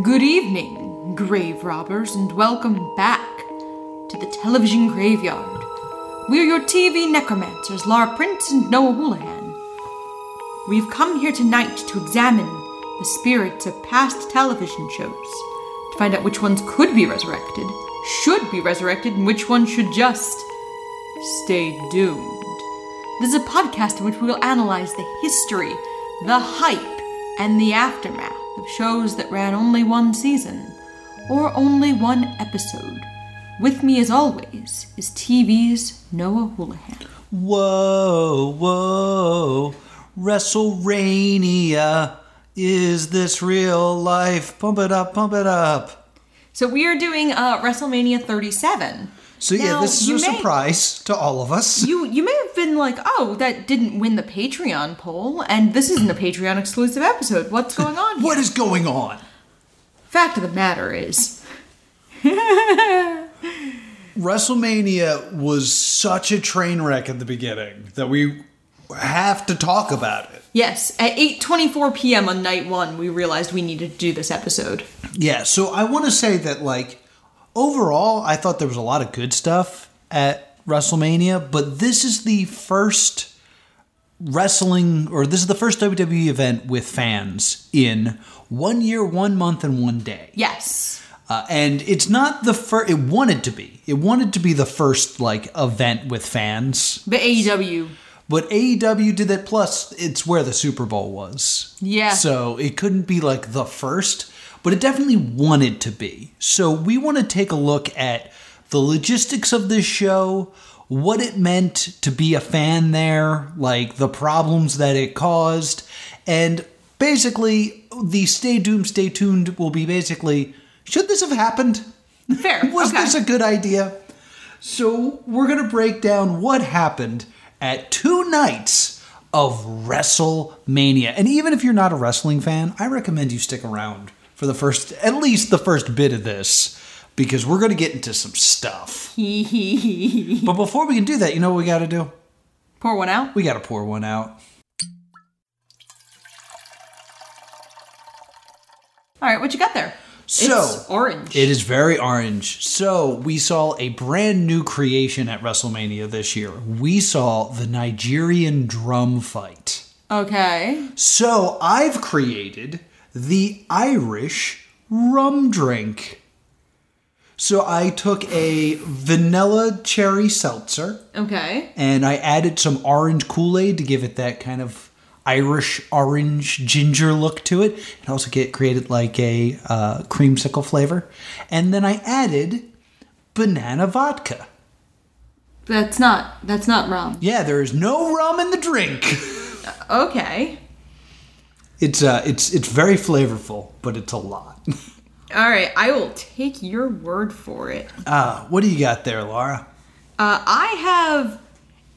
Good evening, grave robbers, and welcome back to the television graveyard. We're your TV necromancers, Lara Prince and Noah Houlihan. We've come here tonight to examine the spirits of past television shows, to find out which ones could be resurrected, should be resurrected, and which ones should just stay doomed. This is a podcast in which we will analyze the history, the hype, and the aftermath of shows that ran only one season or only one episode. With me, as always, is TV's Noah Houlihan. Whoa, whoa, WrestleRania. Is this real life? Pump it up, pump it up. So we are doing uh, WrestleMania 37. So yeah, this is a may- surprise to all of us. You you may have been like, oh, that didn't win the Patreon poll, and this isn't a Patreon exclusive episode. What's going on? Here? What is going on? Fact of the matter is, WrestleMania was such a train wreck at the beginning that we have to talk about it. yes, at 8:24 p.m. on night one, we realized we needed to do this episode. Yeah, so I want to say that like overall, I thought there was a lot of good stuff at WrestleMania, but this is the first wrestling or this is the first WWE event with fans in one year, one month, and one day. Yes. Uh, and it's not the first. It wanted to be. It wanted to be the first like event with fans. But AEW, But AEW did that. Plus, it's where the Super Bowl was. Yeah. So it couldn't be like the first, but it definitely wanted to be. So we want to take a look at the logistics of this show, what it meant to be a fan there, like the problems that it caused, and basically the stay doomed, stay tuned will be basically should this have happened? fair. Was okay. this a good idea? So we're gonna break down what happened at two nights of WrestleMania. And even if you're not a wrestling fan, I recommend you stick around for the first, at least the first bit of this, because we're gonna get into some stuff. but before we can do that, you know what we gotta do? Pour one out. We gotta pour one out. All right, what you got there? So it's orange. It is very orange. So we saw a brand new creation at WrestleMania this year. We saw the Nigerian drum fight. Okay. So I've created the Irish rum drink. So I took a vanilla cherry seltzer Okay. and I added some orange Kool Aid to give it that kind of Irish orange ginger look to it, and also get created like a uh, creamsicle flavor. And then I added banana vodka. That's not that's not rum. Yeah, there is no rum in the drink. Okay. It's uh, it's it's very flavorful, but it's a lot. All right, I will take your word for it. Uh, what do you got there, Laura? Uh, I have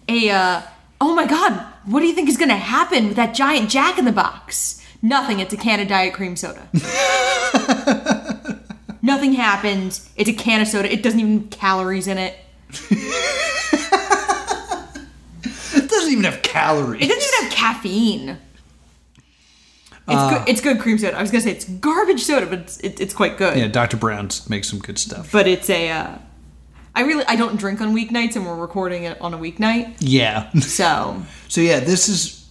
a. Uh, oh my god! What do you think is gonna happen with that giant Jack in the Box? Nothing. It's a can of Diet Cream soda. Nothing happens. It's a can of soda. It doesn't even have calories in it. It doesn't even have calories. It doesn't even have caffeine. It's good. It's good cream soda. I was gonna say it's garbage soda, but it's it, it's quite good. Yeah, Dr. Brown's makes some good stuff. But it's a. Uh, I really I don't drink on weeknights, and we're recording it on a weeknight, Yeah. so So yeah, this has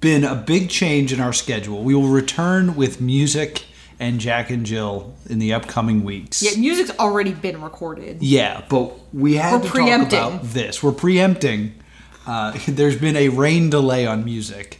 been a big change in our schedule. We will return with music and Jack and Jill in the upcoming weeks. yeah, music's already been recorded. Yeah, but we had We're to preempting. talk about this. We're preempting. Uh, there's been a rain delay on music.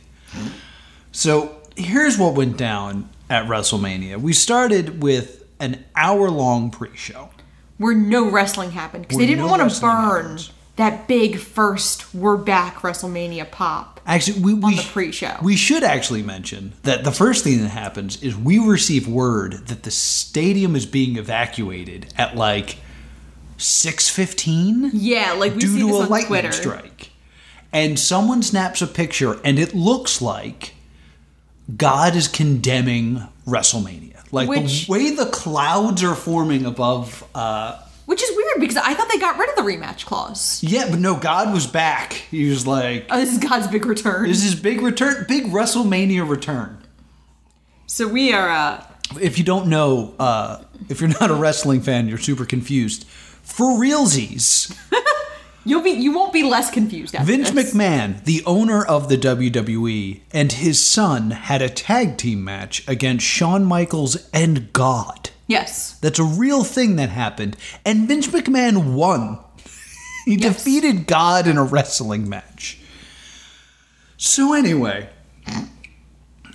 So here's what went down at WrestleMania. We started with an hour long pre show. where no wrestling happened because they didn't no want to burn that big first "We're back" WrestleMania pop. Actually, we, we the pre-show. We should actually mention that the first thing that happens is we receive word that the stadium is being evacuated at like six fifteen Yeah, like we due see to a on lightning Twitter. strike, and someone snaps a picture, and it looks like God is condemning WrestleMania. Like Which- the way the clouds are forming above. Uh, Which is weird because I thought they got rid of the rematch clause. yeah, but no, God was back. He was like, Oh, this is God's big return. "This is big return, big WrestleMania return." so we are uh if you don't know, uh, if you're not a wrestling fan, you're super confused. For realsies, You'll be you won't be less confused after Vince this. McMahon, the owner of the WWE, and his son had a tag team match against Shawn Michaels and God. Yes. That's a real thing that happened. And Vince McMahon won. he Yes. defeated God in a wrestling match. So, anyway,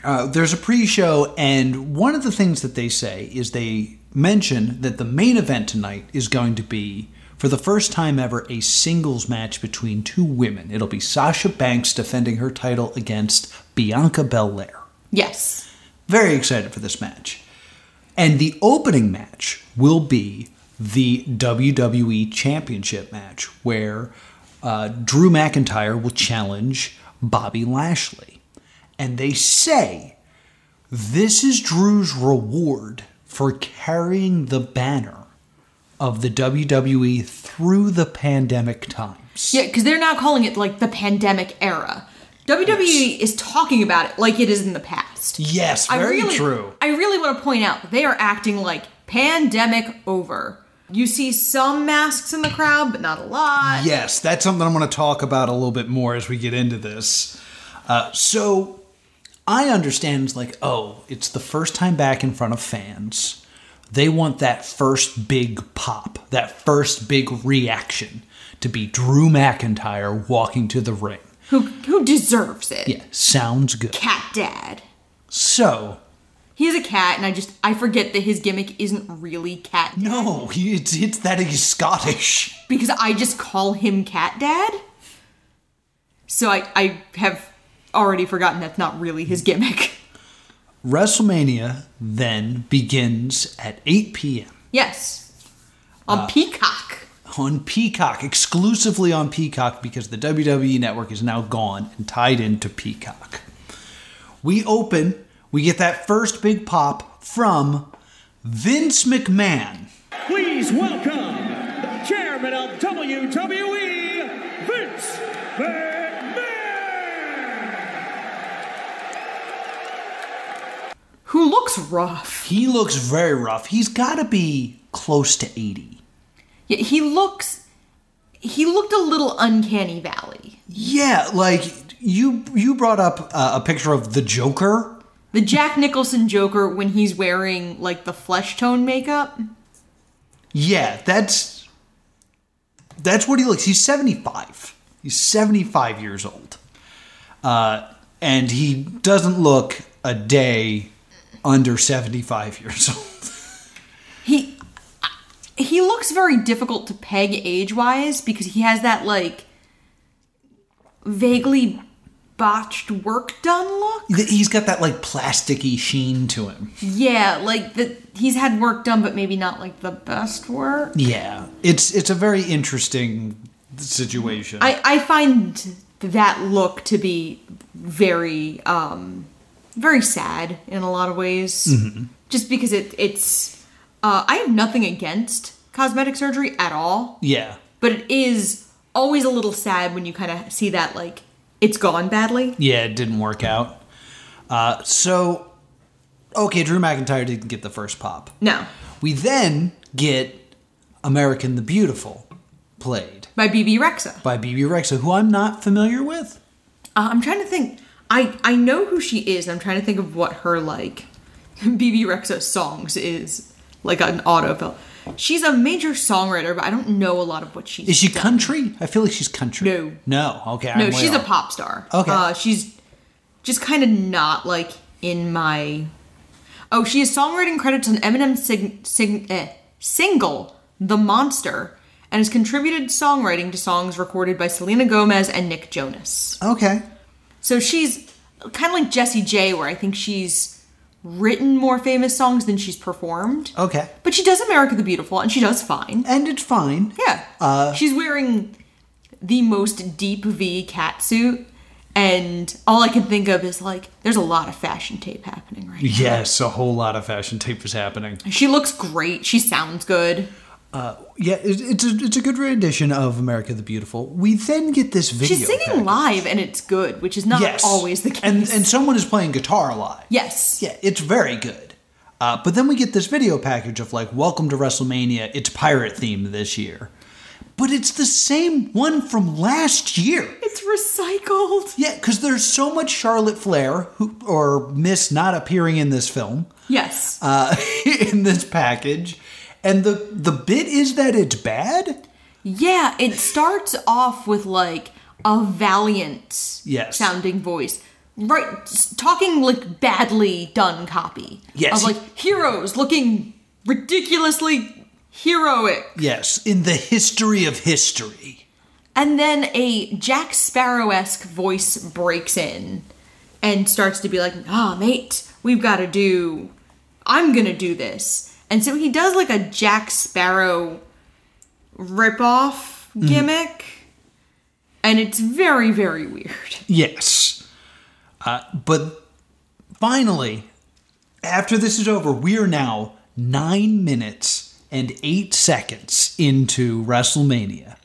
uh, there's a pre show, and one of the things that they say is they mention that the main event tonight is going to be, for the first time ever, a singles match between two women. It'll be Sasha Banks defending her title against Bianca Belair. Yes. Very excited for this match. And the opening match will be the WWE Championship match, where uh, Drew McIntyre will challenge Bobby Lashley. And they say this is Drew's reward for carrying the banner of the WWE through the pandemic times. Yeah, because they're now calling it like the pandemic era. WWE is talking about it like it is in the past. Yes, I very really, true. I really want to point out that they are acting like pandemic over. You see some masks in the crowd, but not a lot. Yes, that's something I'm going to talk about a little bit more as we get into this. Uh, so I understand it's like, oh, it's the first time back in front of fans. They want that first big pop, that first big reaction to be Drew McIntyre walking to the ring. Who who deserves it? Yeah, sounds good. Cat Dad. So, He's a cat, and I just I forget that his gimmick isn't really Cat Dad no, he, it's, it's that he's Scottish. because I just call him Cat Dad. So I I have already forgotten that's not really his gimmick. WrestleMania then begins at 8 p.m. Yes, on uh, Peacock. on Peacock, exclusively on Peacock, because the WWE network is now gone and tied into Peacock. We open, we get that first big pop from Vince McMahon. Please welcome the chairman of WWE, Vince McMahon. Who looks rough. He looks very rough. He's got to be close to 80. Yeah, he looks. He looked a little uncanny valley. Yeah, like you you brought up uh, a picture of the Joker. The Jack Nicholson Joker when he's wearing like the flesh tone makeup. Yeah, that's that's what he looks. He's 75. He's 75 years old. Uh, and he doesn't look a day under 75 years old. He he looks very difficult to peg age wise because he has that like vaguely botched work done look. He's got that like plasticky sheen to him. Yeah, like that he's had work done, but maybe not like the best work. Yeah. It's it's a very interesting situation. I I find that look to be very um very sad in a lot of ways. Just because it it's uh I have nothing against cosmetic surgery at all, yeah. but it is always a little sad when you kind of see that like it's gone badly. Yeah, it didn't work out. Uh, so okay, Drew McIntyre didn't get the first pop. No. We then get American the Beautiful played By Bebe Rexha. by Bebe Rexha, who I'm not familiar with. Uh, I'm trying to think. I I know who she is. and I'm trying to think of what her like Bebe Rexha songs is like an autofill. She's a major songwriter, but I don't know a lot of what she's. Is she done. country? I feel like she's country. No. No. Okay. No, she's a off. pop star. Okay. Uh, she's just kind of not like in my. Oh, she has songwriting credits on Eminem's sing, sing, eh, single "The Monster" and has contributed songwriting to songs recorded by Selena Gomez and Nick Jonas. Okay. So she's kind of like Jessie J, where I think she's written more famous songs than she's performed. Okay. But she does America the Beautiful, and she does fine. And it's fine. Yeah. Uh, she's wearing the most deep V cat suit, and all I can think of is like, there's a lot of fashion tape happening right now. Yes, a whole lot of fashion tape is happening. She looks great. She sounds good. Yeah, it, it's a it's a good rendition of America the Beautiful. We then get this video. She's singing package. live, and it's good, which is not Yes. always the case. And and someone is playing guitar live. yes. Yeah, it's very good. Uh, but then we get this video package of like, welcome to WrestleMania. It's pirate themed this year. But it's the same one from last year. It's recycled. Yeah, because there's so much Charlotte Flair, who, or Miss not appearing in this film, Yes. uh, in this package. And the, the bit is that it's bad? yeah, it starts off with like a valiant Yes. sounding voice. Right, talking like badly done copy. Yes. Of like heroes looking ridiculously heroic. Yes, in the history of history. And then a Jack Sparrow esque voice breaks in and starts to be like, ah, mate, we've got to do, I'm going to do this. And so he does like a Jack Sparrow ripoff gimmick. And it's very, very weird. Yes. Uh, but finally, after this is over, we are now nine minutes and eight seconds into WrestleMania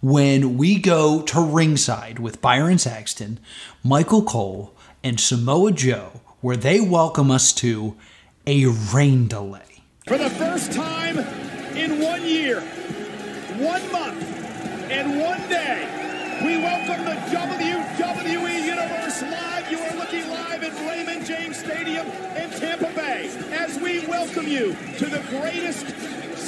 when we go to ringside with Byron Saxton, Michael Cole, and Samoa Joe, where they welcome us to a rain delay. For the first time in one year, one month, and one day, we welcome the WWE Universe live. You are looking live at Raymond James Stadium in Tampa Bay as we welcome you to the greatest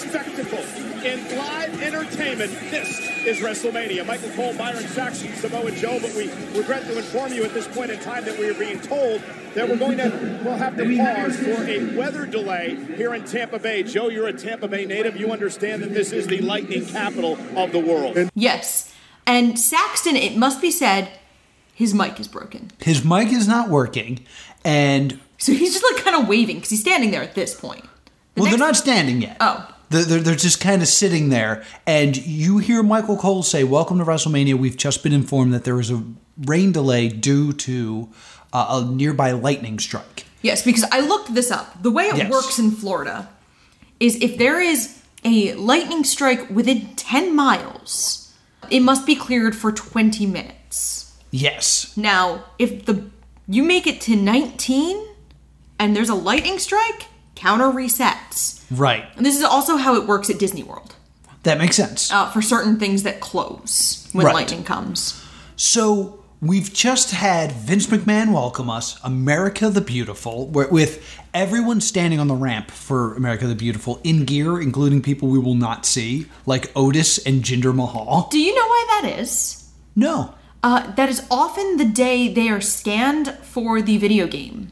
spectacle in live entertainment. This is WrestleMania. Michael Cole, Byron Saxton, Samoa Joe, but we regret to inform you at this point in time that we are being told that we're going to we'll have to pause for a weather delay here in Tampa Bay. Joe, you're a Tampa Bay native. You understand that this is the lightning capital of the world. Yes. And Saxton, it must be said, his mic is broken. His mic is not working, and So he's just like kind of waving because he's standing there at this point. The well, they're not standing yet. Oh. They're, they're, they're just kind of sitting there, and you hear Michael Cole say, Welcome to WrestleMania. We've just been informed that there is a rain delay due to uh, a nearby lightning strike. Yes, because I looked this up. The way it Yes. works in Florida is if there is a lightning strike within 10 miles, it must be cleared for 20 minutes. Yes. Now, if the you make it to 19 and there's a lightning strike, counter resets. Right. And this is also how it works at Disney World That makes sense. uh, for certain things that close when Right. lightning comes. So we've just had Vince McMahon welcome us, America the Beautiful, with everyone standing on the ramp for America the Beautiful in gear, including people we will not see, like Otis and Jinder Mahal. Do you know why that is? No. Uh, that is often the day they are scanned for the video game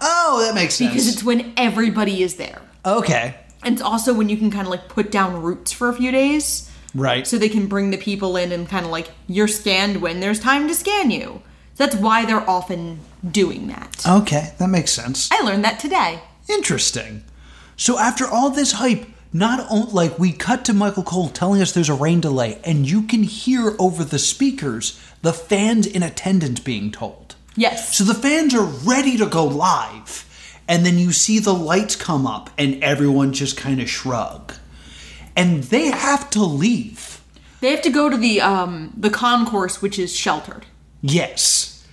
Oh, that makes sense. because it's when everybody is there. okay. And it's also when you can kind of like put down roots for a few days Right. so they can bring the people in and kind of like you're scanned when there's time to scan you. So that's why they're often doing that. okay, that makes sense. I learned that today. Interesting. So after all this hype, not only like we cut to Michael Cole telling us there's a rain delay, and you can hear over the speakers the fans in attendance being told. Yes. So the fans are ready to go live, and then you see the lights come up, and everyone just kind of shrug, and they have to leave. They have to go to the um the concourse which is sheltered. Yes.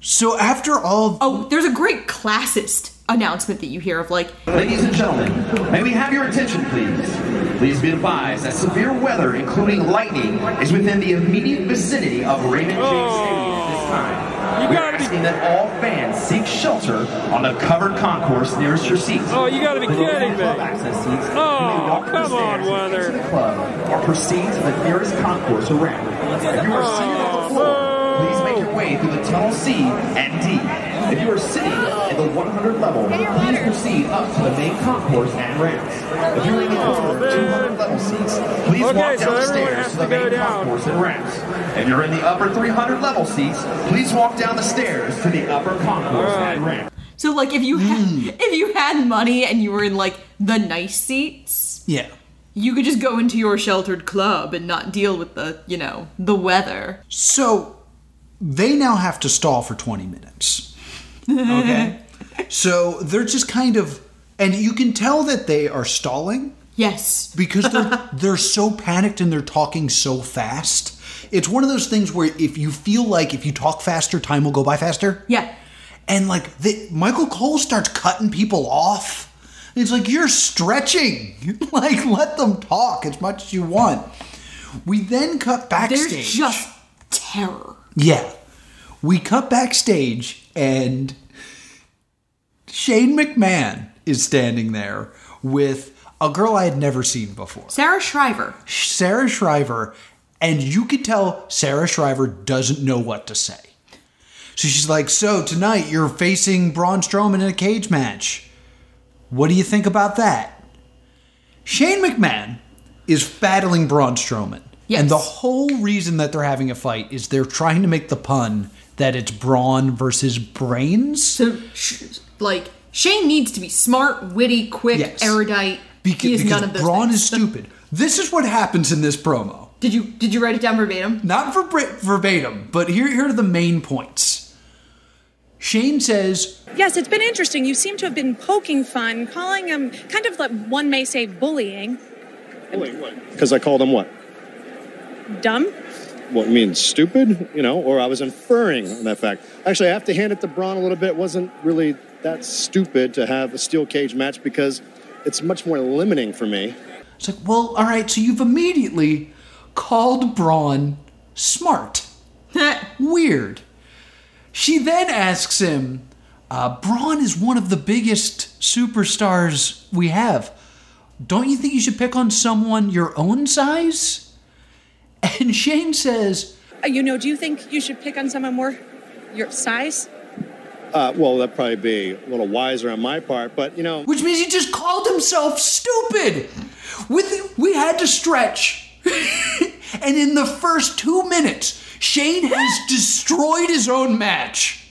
So after all, Oh, there's a great classist announcement that you hear of like Ladies and gentlemen, may we have your attention, please? Please be advised that severe weather, including lightning, is within the immediate vicinity of Raymond James Stadium at this time. We are asking that all fans seek shelter on the covered concourse nearest your seats. Oh, you gotta be those kidding me. access seats, Oh, may walk up the come on, Weather. the club or proceed to the nearest concourse ramp. If you are seated on the floor, your way through the tunnel C and D. If you are sitting at the 100 level, please proceed up to the main concourse and ramps. If you're in the corner 200 level seats, please Okay, walk so down the everyone stairs to the main down. concourse and ramps. If you're in the upper 300 level seats, please walk down the stairs to the upper concourse and ramp. so like if you had hmm. if you had money and you were in like the nice seats, yeah. you could just go into your sheltered club and not deal with the, you know, the weather. So they now have to stall for 20 minutes. Okay? so they're just kind of and you can tell that they are stalling Yes. because they're they're so panicked and they're talking so fast. It's one of those things where if you feel like if you talk faster, time will go by faster. Yeah. And like the, Michael Cole starts cutting people off. It's like you're stretching. like let them talk as much as you want. We then cut backstage. There's just terror. Yeah. We cut backstage and Shane McMahon is standing there with a girl I had never seen before. Sarah Schreiber. Sarah Schreiber, and you could tell Sarah Schreiber doesn't know what to say. So she's like, So tonight you're facing Braun Strowman in a cage match. What do you think about that? Shane McMahon is battling Braun Strowman. Yes. And the whole reason that they're having a fight is they're trying to make the pun that it's brawn versus Brains. So, sh- like, Shane needs to be smart, witty, quick, Yes. erudite. Beca- he is because none of those Braun things. is stupid. This is what happens in this promo. Did you did you write it down verbatim? Not for verbatim, but here, here are the main points. Shane says, Yes, it's been interesting. You seem to have been poking fun, calling him kind of like one may say bullying. Wait, what? Because I called him what? Dumb? What means stupid? You know, or I was inferring on that fact. Actually, I have to hand it to Braun a little bit. It wasn't really that stupid to have a steel cage match because it's much more limiting for me. It's like, well, all right, so you've immediately called Braun smart. Weird. She then asks him, uh, Braun is one of the biggest superstars we have. Don't you think you should pick on someone your own size? And Shane says, Uh, you know, do you think you should pick on someone more your size? Uh, well, that'd probably be a little wiser on my part, but you know, which means he just called himself stupid. With we had to stretch, and in the first two minutes, Shane has destroyed his own match.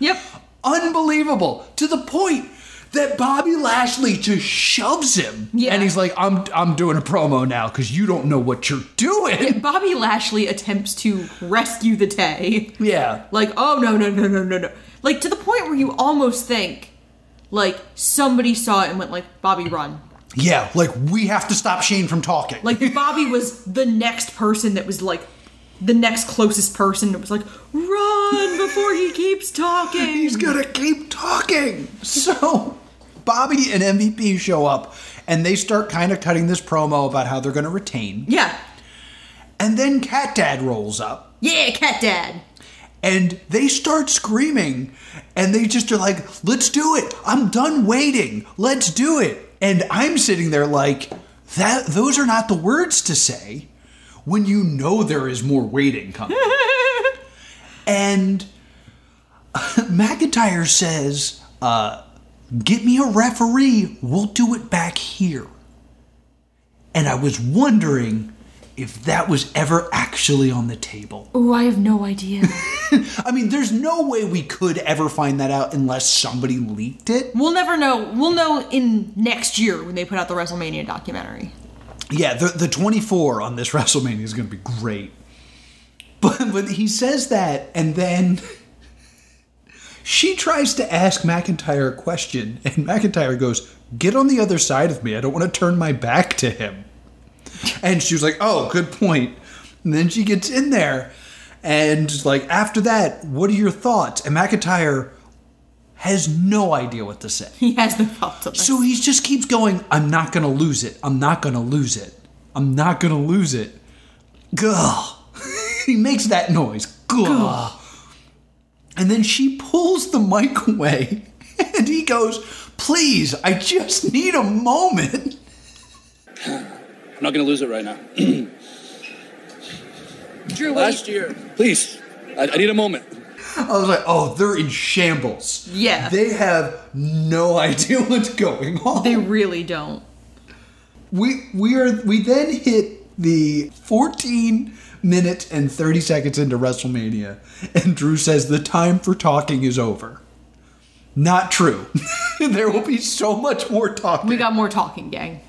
Yep. Unbelievable to the point that Bobby Lashley just shoves him, Yeah. and he's like, "I'm I'm doing a promo now because you don't know what you're doing." Bobby Lashley attempts to rescue the Tay. Yeah, Like, oh no, no, no, no, no, no. Like to the point where you almost think like somebody saw it and went like, Bobby run. yeah, like we have to stop Shane from talking. Like Bobby was the next person that was like the next closest person was like, run before he keeps talking. He's gonna keep talking. So Bobby and MVP show up and they start kind of cutting this promo about how they're gonna retain. Yeah. And then Cat Dad rolls up Yeah, cat dad. and they start screaming and they just are like, let's do it. I'm done waiting. Let's do it. And I'm sitting there like, that those are not the words to say when you know there is more waiting coming. and McIntyre says, uh, get me a referee. We'll do it back here. And I was wondering if that was ever actually on the table. Oh, I have no idea. I mean, there's no way we could ever find that out unless somebody leaked it. we'll never know. We'll know in next year when they put out the WrestleMania documentary. Yeah, the, the 24 on this WrestleMania is going to be great. But, but he says that, and then she tries to ask McIntyre a question, and McIntyre goes, Get on the other side of me. I don't want to turn my back to him. And she was like, Oh, good point. And then she gets in there, and like, after that, what are your thoughts? And McIntyre has no idea what to say. He has no thoughts on. So he just keeps going, I'm not gonna lose it. I'm not gonna lose it. I'm not gonna lose it. Gah. he makes that noise. Gah. And then she pulls the mic away and he goes, Please, I just need a moment. I'm not going to lose it right now. Drew, Last you- year, please, I, I need a moment. I was like, Oh, they're in shambles. Yeah. They have no idea what's going on. they really don't. we we are we then hit the 14 minutes and 30 seconds into WrestleMania and Drew says the time for talking is over. Not true. there will be so much more talking. We got more talking, gang.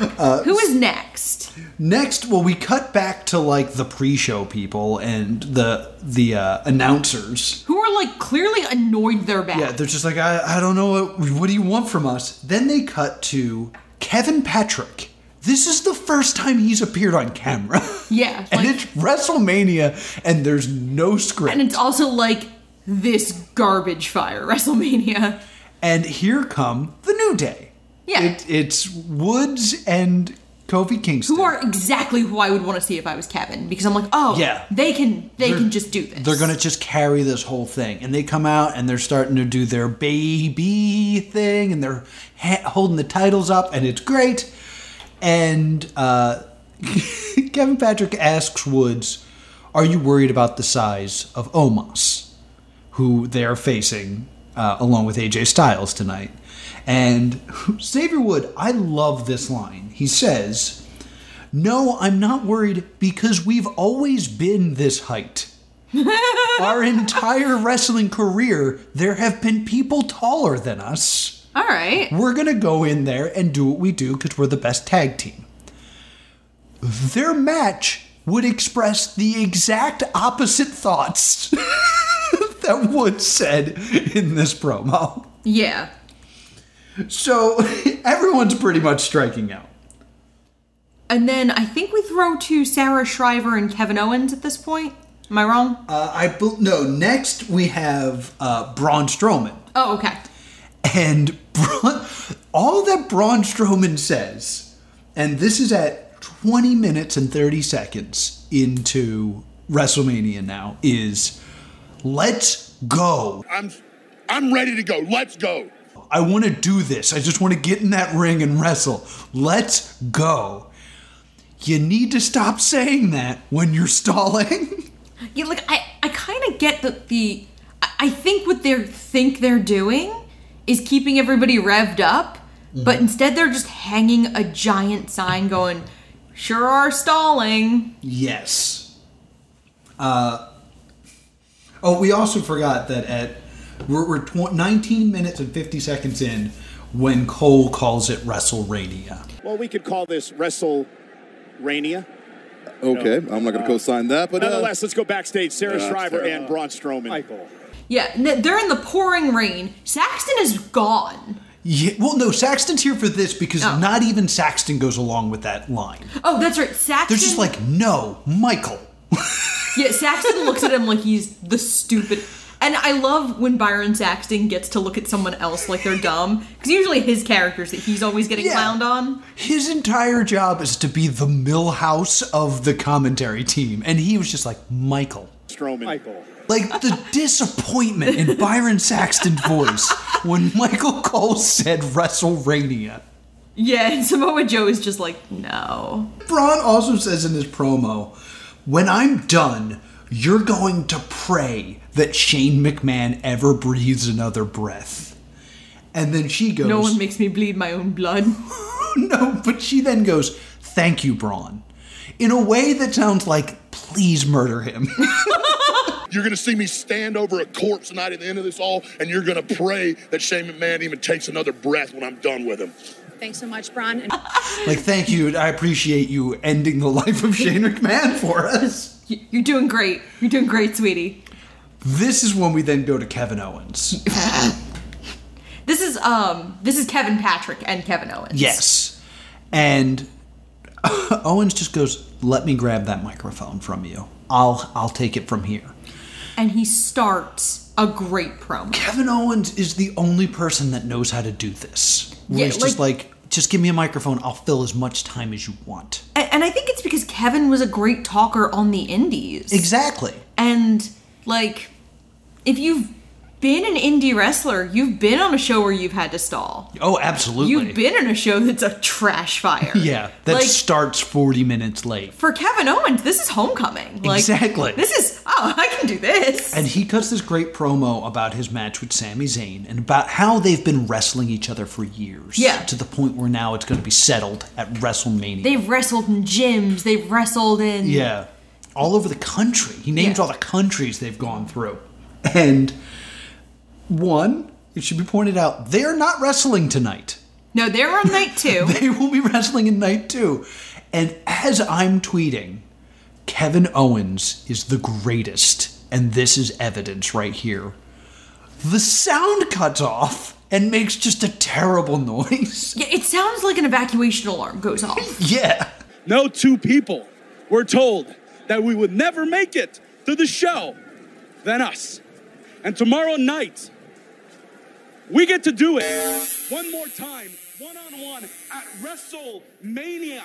Uh, Who is next? Next, well we cut back to like the pre-show people and the the uh, announcers. Who are like clearly annoyed they're back. Yeah, they're just like I, I don't know what what do you want from us? Then they cut to Kevin Patrick. This is the first time he's appeared on camera. Yeah, and like- it's WrestleMania and there's no script. and it's also like this garbage fire WrestleMania. And here come the New Day. Yeah. It, it's Woods and Kofi Kingston. who are exactly who I would want to see if I was Kevin because I'm like, oh, Yeah. they can they They're- can just do this. They're gonna just carry this whole thing, and they come out and they're starting to do their baby thing, and they're ha- holding the titles up, and it's great. And uh, Kevin Patrick asks Woods, "Are you worried about the size of Omos, who they're facing uh, along with AJ Styles tonight?" And Xavier Wood, I love this line. He says, "No, I'm not worried because we've always been this height." Our entire wrestling career, there have been people taller than us. All right. We're going to go in there and do what we do because we're the best tag team. Their match would express the exact opposite thoughts that Wood said in this promo. Yeah. So everyone's pretty much striking out. And then I think we throw to Sarah Schreiber and Kevin Owens at this point. Am I wrong? Uh, I bel no. Next we have uh, Braun Strowman. oh, okay. And Braun, all that Braun Strowman says, and this is at 20 minutes and 30 seconds into WrestleMania now, is let's go. I'm I'm ready to go. Let's go. I want to do this. I just want to get in that ring and wrestle. Let's go. You need to stop saying that when you're stalling. Yeah, like I, I kind of get that the. I- I think what they think they're doing is keeping everybody revved up, but instead they're just hanging a giant sign going, "Sure are stalling." Yes. Uh, oh, we also forgot that at we're, we're tw- 19 minutes and 50 seconds in when Cole calls it WrestleRania. Well, we could call this WrestleRania. Okay, I'm not going to co-sign that, but uh, Nonetheless, let's go backstage. Sarah Yeah, Schreiber that's fair. and Braun Strowman. Michael. Yeah, they're in the pouring rain. Saxton is gone. Yeah, well, no, Saxton's here for this because Oh. not even Saxton goes along with that line. Oh, that's right. Saxton. They're just like, no, Michael. Yeah, Saxton looks at him like he's the stupid. And I love when Byron Saxton gets to look at someone else like they're dumb. Because usually his characters that he's always getting Yeah. clowned on. His entire job is to be the Milhouse of the commentary team. And he was just like, Michael. Strowman. Michael. Like the disappointment in Byron Saxton's voice when Michael Cole said WrestleRania. Yeah, and Samoa Joe is just like, no. Braun also says in his promo, when I'm done, you're going to pray that Shane McMahon ever breathes another breath. And then she goes, No one makes me bleed my own blood. no, but she then goes, thank you, Braun. In a way that sounds like, please murder him. You're going to see me stand over a corpse tonight at the end of this all, and you're going to pray that Shane McMahon even takes another breath when I'm done with him. Thanks so much, Braun. And like, thank you. I appreciate you ending the life of Shane McMahon for us. You're doing great. You're doing great, sweetie. This is when we then go to Kevin Owens. This is um this is Kevin Patrick and Kevin Owens. Yes. And Owens just goes, "Let me grab that microphone from you. I'll I'll take it from here." And he starts a great promo. Kevin Owens is the only person that knows how to do this. Where Yeah, he's just like, "Just give me a microphone. I'll fill as much time as you want." And, and I think it's because Kevin was a great talker on the indies. Exactly. And like if you've been an indie wrestler, you've been on a show where you've had to stall. Oh, absolutely. You've been in a show that's a trash fire. yeah, that like starts 40 minutes late. for Kevin Owens, this is homecoming. Like, Exactly. This is oh, I can do this. And he cuts this great promo about his match with Sami Zayn and about how they've been wrestling each other for years. Yeah. To the point where now it's going to be settled at WrestleMania. They've wrestled in gyms. They've wrestled in. Yeah. All over the country. He names Yeah. all the countries they've gone through. And one, it should be pointed out, they're not wrestling tonight. No, they're on night two. They will be wrestling in night two. And as I'm tweeting, Kevin Owens is the greatest. And this is evidence right here. The sound cuts off and makes just a terrible noise. yeah, it sounds like an evacuation alarm goes off. Yeah. No two people were told that we would never make it to the show than us. And tomorrow night, we get to do it one more time. one on one at WrestleMania.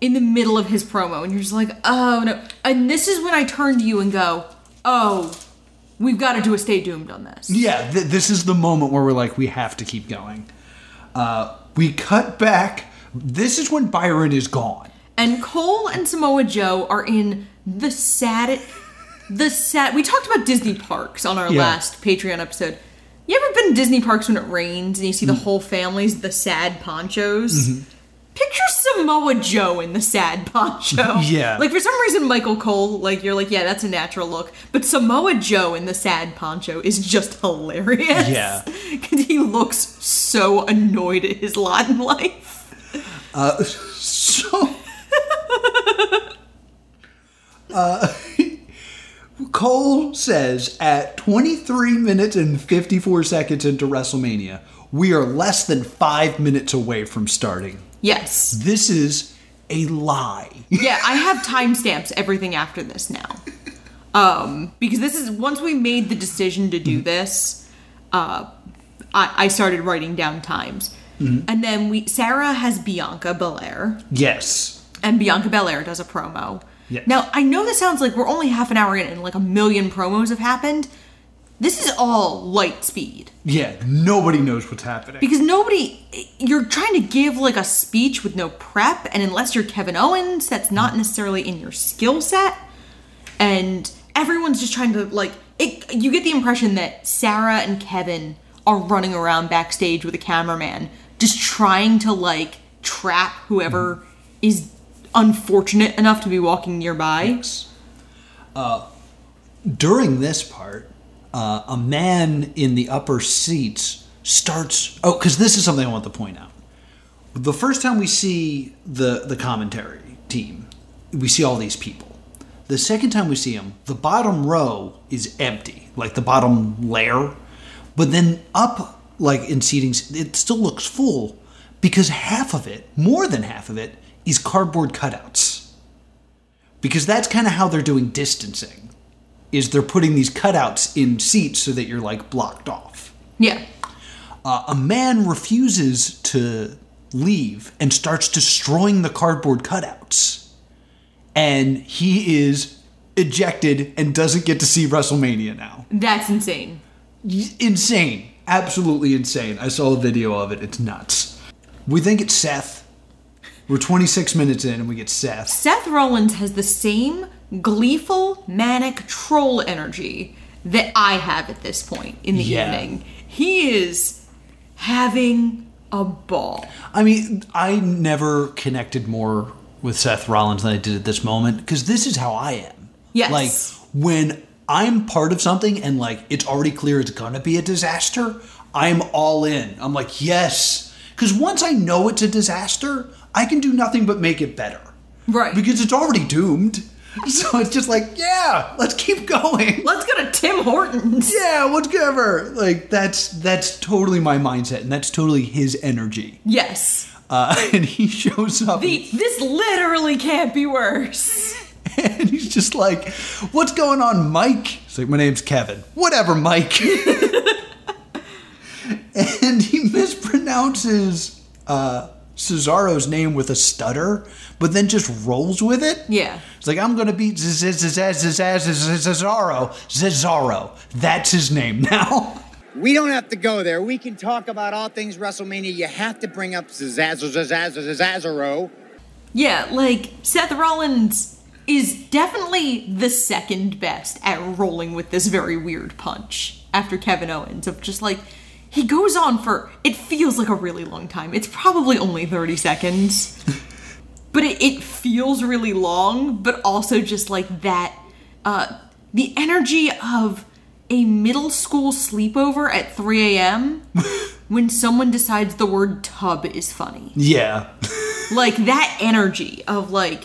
in the middle of his promo, and you're just like, oh no. And this is when I turn to you and go, oh, we've got to do a Stay Doomed on this. Yeah, th- this is the moment where we're like, we have to keep going. Uh, we cut back. This is when Byron is gone. And Cole and Samoa Joe are in the sad, the set. We talked about Disney parks on our Yeah. last Patreon episode. You ever been to Disney parks when it rains and you see the Mm. whole families, the sad ponchos? Mhm. Picture Samoa Joe in the sad poncho. Yeah. Like for some reason, Michael Cole, like you're like, yeah, that's a natural look. But Samoa Joe in the sad poncho is just hilarious. Yeah. Because he looks so annoyed at his lot in life. Uh, so. uh, Cole says at 23 minutes and 54 seconds into WrestleMania, we are less than five minutes away from starting. Yes. This is a lie. yeah, I have timestamps everything after this now. Um, because this is once we made the decision to do this, uh, I, I started writing down times, Mhm. and then we Sarah has Bianca Belair, Yes. and Bianca Belair does a promo. Yes. Now I know this sounds like we're only half an hour in, and like a million promos have happened. This is all light speed Yeah, nobody knows what's happening. because nobody you're trying to give like a speech with no prep and unless you're Kevin Owens that's not necessarily in your skill set and everyone's just trying to like it, you get the impression that Sarah and Kevin are running around backstage with a cameraman just trying to like trap whoever mm-hmm. is unfortunate enough to be walking nearby. Uh, during this part, uh, a man in the upper seats starts. Oh, because this is something I want to point out. The first time we see the the commentary team, we see all these people. The second time we see them, the bottom row is empty, like the bottom layer. But then up, like in seatings, it still looks full because half of it, more than half of it, is cardboard cutouts. Because that's kind of how they're doing distancing is they're putting these cutouts in seats so that you're like blocked off. Yeah. uh, a man refuses to leave and starts destroying the cardboard cutouts. And he is ejected and doesn't get to see wrestlemania now. That's insane. insane. Absolutely insane. I saw a video of it. It's nuts. We think it's seth we're 26 minutes in and we get seth Seth Rollins has the same gleeful, manic troll energy that I have at this point in the Yeah. evening. He is having a ball. I mean, I never connected more with Seth Rollins than I did at this moment because this is how I am. Yes. Like when I'm part of something and like it's already clear it's gonna be a disaster, I'm all in. I'm like, yes. Because once I know it's a disaster, I can do nothing but make it better. Right. Because it's already doomed. So it's just like, yeah, let's keep going. Let's go to Tim Hortons. Yeah, whatever. Like that's that's totally my mindset, and that's totally his energy. Yes. Uh, and he shows up. The, this literally can't be worse. And he's just like, What's going on, Mike? He's like, My name's Kevin. Whatever, Mike. And he mispronounces uh, Cesaro's name with a stutter, but then just rolls with it. Yeah. It's like, I'm going to beat Cesaro. Cesaro. That's his name now. We don't have to go there. We can talk about all things WrestleMania. You have to bring up Zazzo, Zazzo, Zazzo. Yeah, like Seth Rollins is definitely the second best at rolling with this very weird punch after Kevin Owens of just like he goes on for it feels like a really long time. It's probably only 30 seconds. but it, it feels really long, but also just like that uh the energy of a middle school sleepover at 3 a.m. when someone decides the word tub is funny Yeah. like that energy of like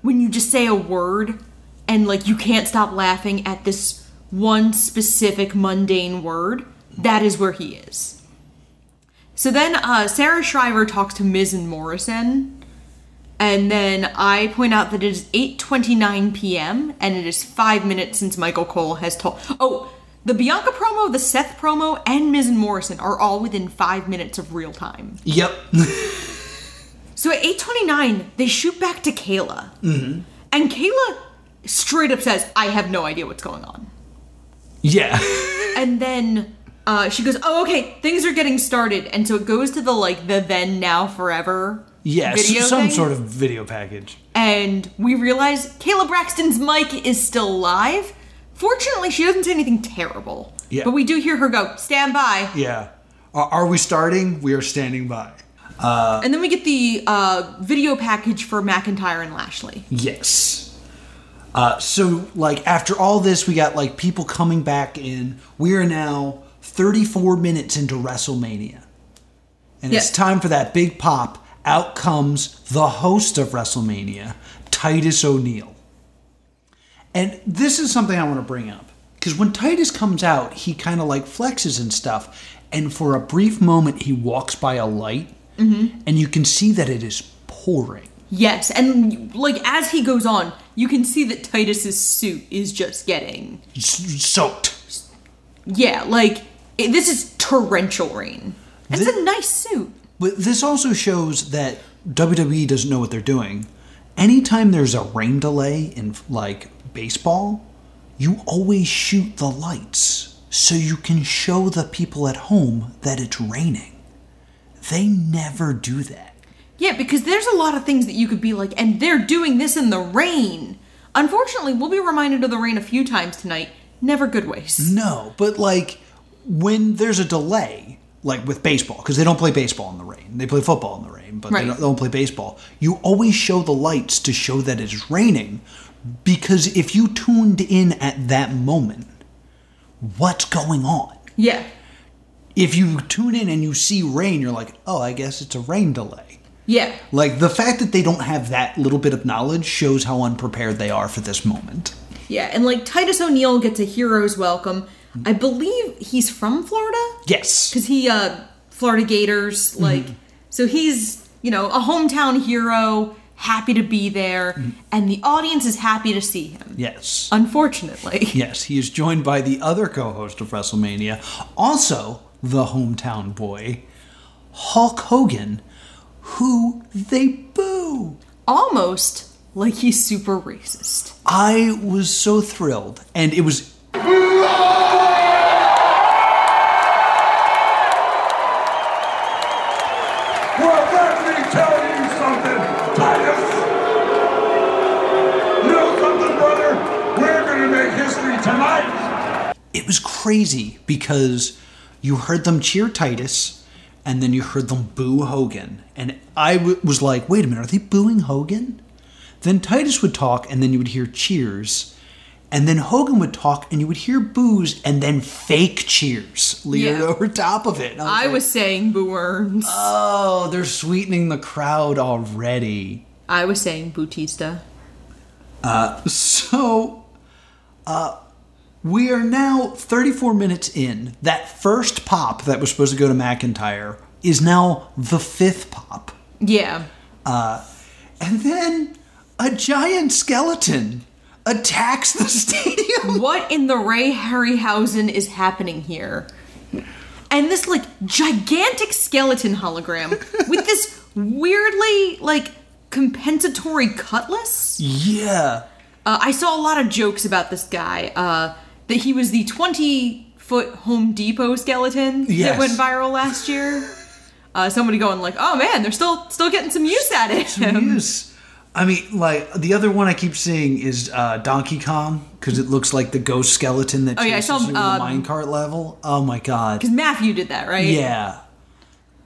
when you just say a word and like you can't stop laughing at this one specific mundane word that is where he is so then uh, sarah schreiber talks to Miz and morrison and then i point out that it is 8.29 p.m and it is five minutes since michael cole has told oh The Bianca promo, the Seth promo, and Miz and Morrison are all within five minutes of real time. Yep. So at 829, they shoot back to Kayla. Mm-hmm. And Kayla straight up says, I have no idea what's going on. yeah. And then uh, she goes, Oh, okay, things are getting started. And so it goes to the like the then, now, forever Yes. video some thing. sort of video package. And we realize Kayla Braxton's mic is still live. Fortunately, she doesn't say anything terrible. Yeah. But we do hear her go, Stand by. Yeah. Are, are we starting? We are standing by. And then we get the uh, video package for McIntyre and Lashley. Yes. Uh, so, like, after all this, we got, like, people coming back in. We are now 34 minutes into WrestleMania. And it's time for that big pop. Out comes the host of WrestleMania, Titus O'Neil. And this is something I want to bring up. Because when Titus comes out, he kind of like flexes and stuff. And for a brief moment, he walks by a light. Mm-hmm. And you can see that it is pouring. Yes, and like as he goes on, you can see that Titus's suit is just getting soaked. yeah, like it, this is torrential rain. It's Thi- a nice suit. But this also shows that WWE doesn't know what they're doing. Anytime there's a rain delay in like baseball, you always shoot the lights so you can show the people at home that it's raining. They never do that. Yeah, because there's a lot of things that you could be like, and they're doing this in the rain. Unfortunately, we'll be reminded of the rain a few times tonight. Never good ways. No, but like when there's a delay, like with baseball, because they don't play baseball in the rain. They play football in the rain, but Right. they, don't, they don't play baseball. You always show the lights to show that it's raining, because if you tuned in at that moment, what's going on? Yeah. If you tune in and you see rain, you're like, oh, I guess it's a rain delay. Yeah. Like the fact that they don't have that little bit of knowledge shows how unprepared they are for this moment. Yeah, and like Titus O'Neil gets a hero's welcome. I believe he's from Florida. Yes. because he uh florida gators like so he's you know a hometown hero happy to be there and the audience is happy to see him Yes. unfortunately Yes, he is joined by the other co host of WrestleMania, also the hometown boy, Hulk Hogan, who they boo. almost like he's super racist I was so thrilled, and it was. Well, let me tell you something, Titus. You know something, brother? We're gonna make history tonight. It was crazy because you heard them cheer Titus, and then you heard them boo Hogan. And I w- was like, wait a minute, are they booing Hogan? Then Titus would talk, and then you would hear cheers. And then Hogan would talk, and you would hear boos, and then fake cheers layered Yeah. over top of it. And i like, was saying boo earns Oh, they're sweetening the crowd already. i was saying bootista So, uh, we are now 34 minutes in. That first pop that was supposed to go to McIntyre is now the fifth pop. yeah And then a giant skeleton attacks the stadium. what in the ray harryhausen is happening here and this like gigantic skeleton hologram with this weirdly like compensatory cutlass Yeah. Uh, I saw a lot of jokes about this guy. Uh, that he was the 20 foot Home Depot skeleton Yes. that went viral last year. Uh, somebody going like, "Oh man, they're still still getting some use at it." Yes. I mean, like, the other one I keep seeing is uh, Donkey Kong, because it looks like the ghost skeleton that Oh, yeah, I saw, you with um, the minecart level. Oh my god. Because Matthew did that, right? Yeah.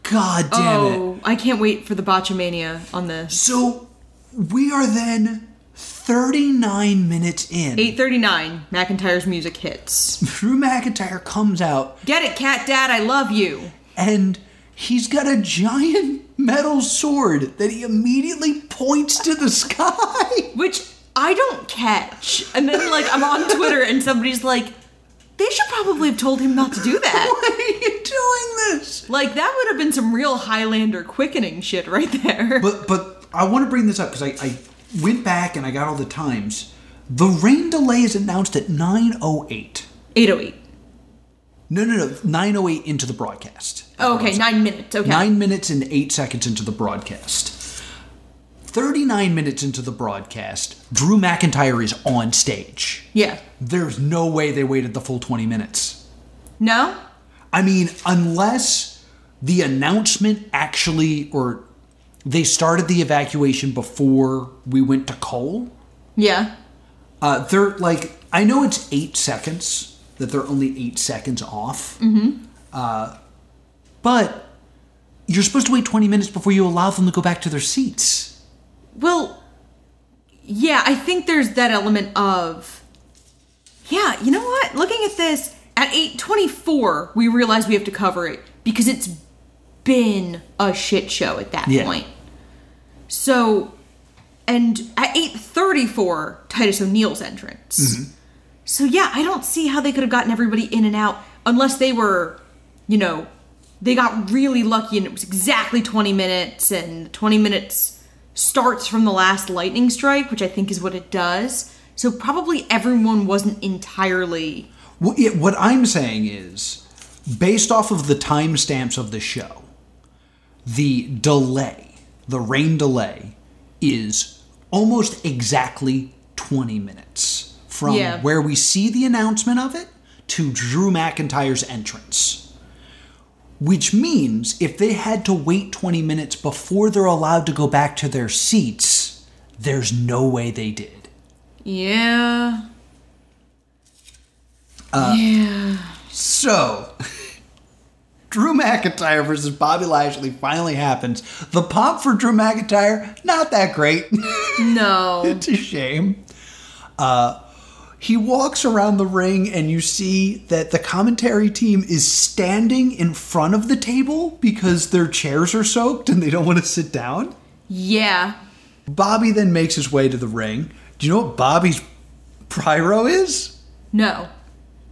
God damn it. Oh, I can't wait for the Botchamania on this. So we are then 39 minutes in. 8:39. McIntyre's music hits. Drew McIntyre comes out Get it, Cat Dad. I love you. and he's got a giant metal sword that he immediately points to the sky. Which I don't catch. And then like I'm on Twitter and somebody's like, they should probably have told him not to do that. Why are you doing this? Like that would have been some real Highlander quickening shit right there. But but I want to bring this up because I, I went back and I got all the times. The rain delay is announced at 9:08. 808. No, no, no. 908 into the broadcast. Oh, okay, nine minutes. Okay. Nine minutes and eight seconds into the broadcast. 39 minutes into the broadcast, Drew McIntyre is on stage. Yeah. There's no way they waited the full 20 minutes. No? I mean, unless the announcement actually, or they started the evacuation before we went to Cole. Yeah. Uh, they're like, I know it's eight seconds, that they're only eight seconds off. Mm-hmm. Uh, but you're supposed to wait 20 minutes before you allow them to go back to their seats. Well, yeah, I think there's that element of, yeah, you know what? Looking at this, at 824, we realize we have to cover it because it's been a shit show at that Yeah. point. So, and at 834, Titus O'Neil's entrance. Mm-hmm. So yeah, I don't see how they could have gotten everybody in and out unless they were, you know, they got really lucky and it was exactly 20 minutes and 20 minutes starts from the last lightning strike, which I think is what it does. So probably everyone wasn't entirely Well, what I'm saying is, based off of the timestamps of the show, the delay, the rain delay, is almost exactly 20 minutes from Yeah. where we see the announcement of it to Drew McIntyre's entrance. Which means if they had to wait 20 minutes before they're allowed to go back to their seats, there's no way they did. Yeah. Uh, yeah. So, Drew McIntyre versus Bobby Lashley finally happens. The pop for Drew McIntyre, not that great. No. it's a shame. Uh, he walks around the ring, and you see that the commentary team is standing in front of the table because their chairs are soaked and they don't want to sit down. Yeah. Bobby then makes his way to the ring. Do you know what Bobby's pyro is? No.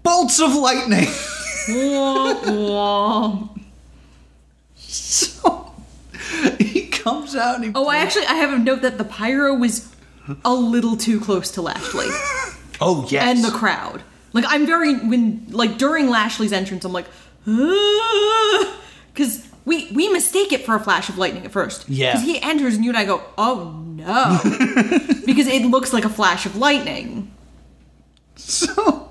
Bolts of lightning. So he comes out and he Oh, I actually I have a note that the pyro was a little too close to Lashley Oh yes. and the crowd. Like I'm very when like during Lashley's entrance, I'm like, because we we mistake it for a flash of lightning at first. Yeah. Because he enters and you and I go, oh no, because it looks like a flash of lightning. So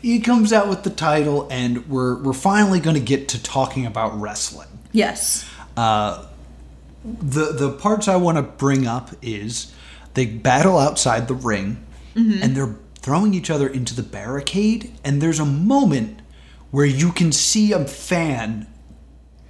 he comes out with the title, and we're we're finally going to get to talking about wrestling. Yes. Uh, the the parts I want to bring up is they battle outside the ring, Mhm. and they're throwing each other into the barricade. And there's a moment where you can see a fan,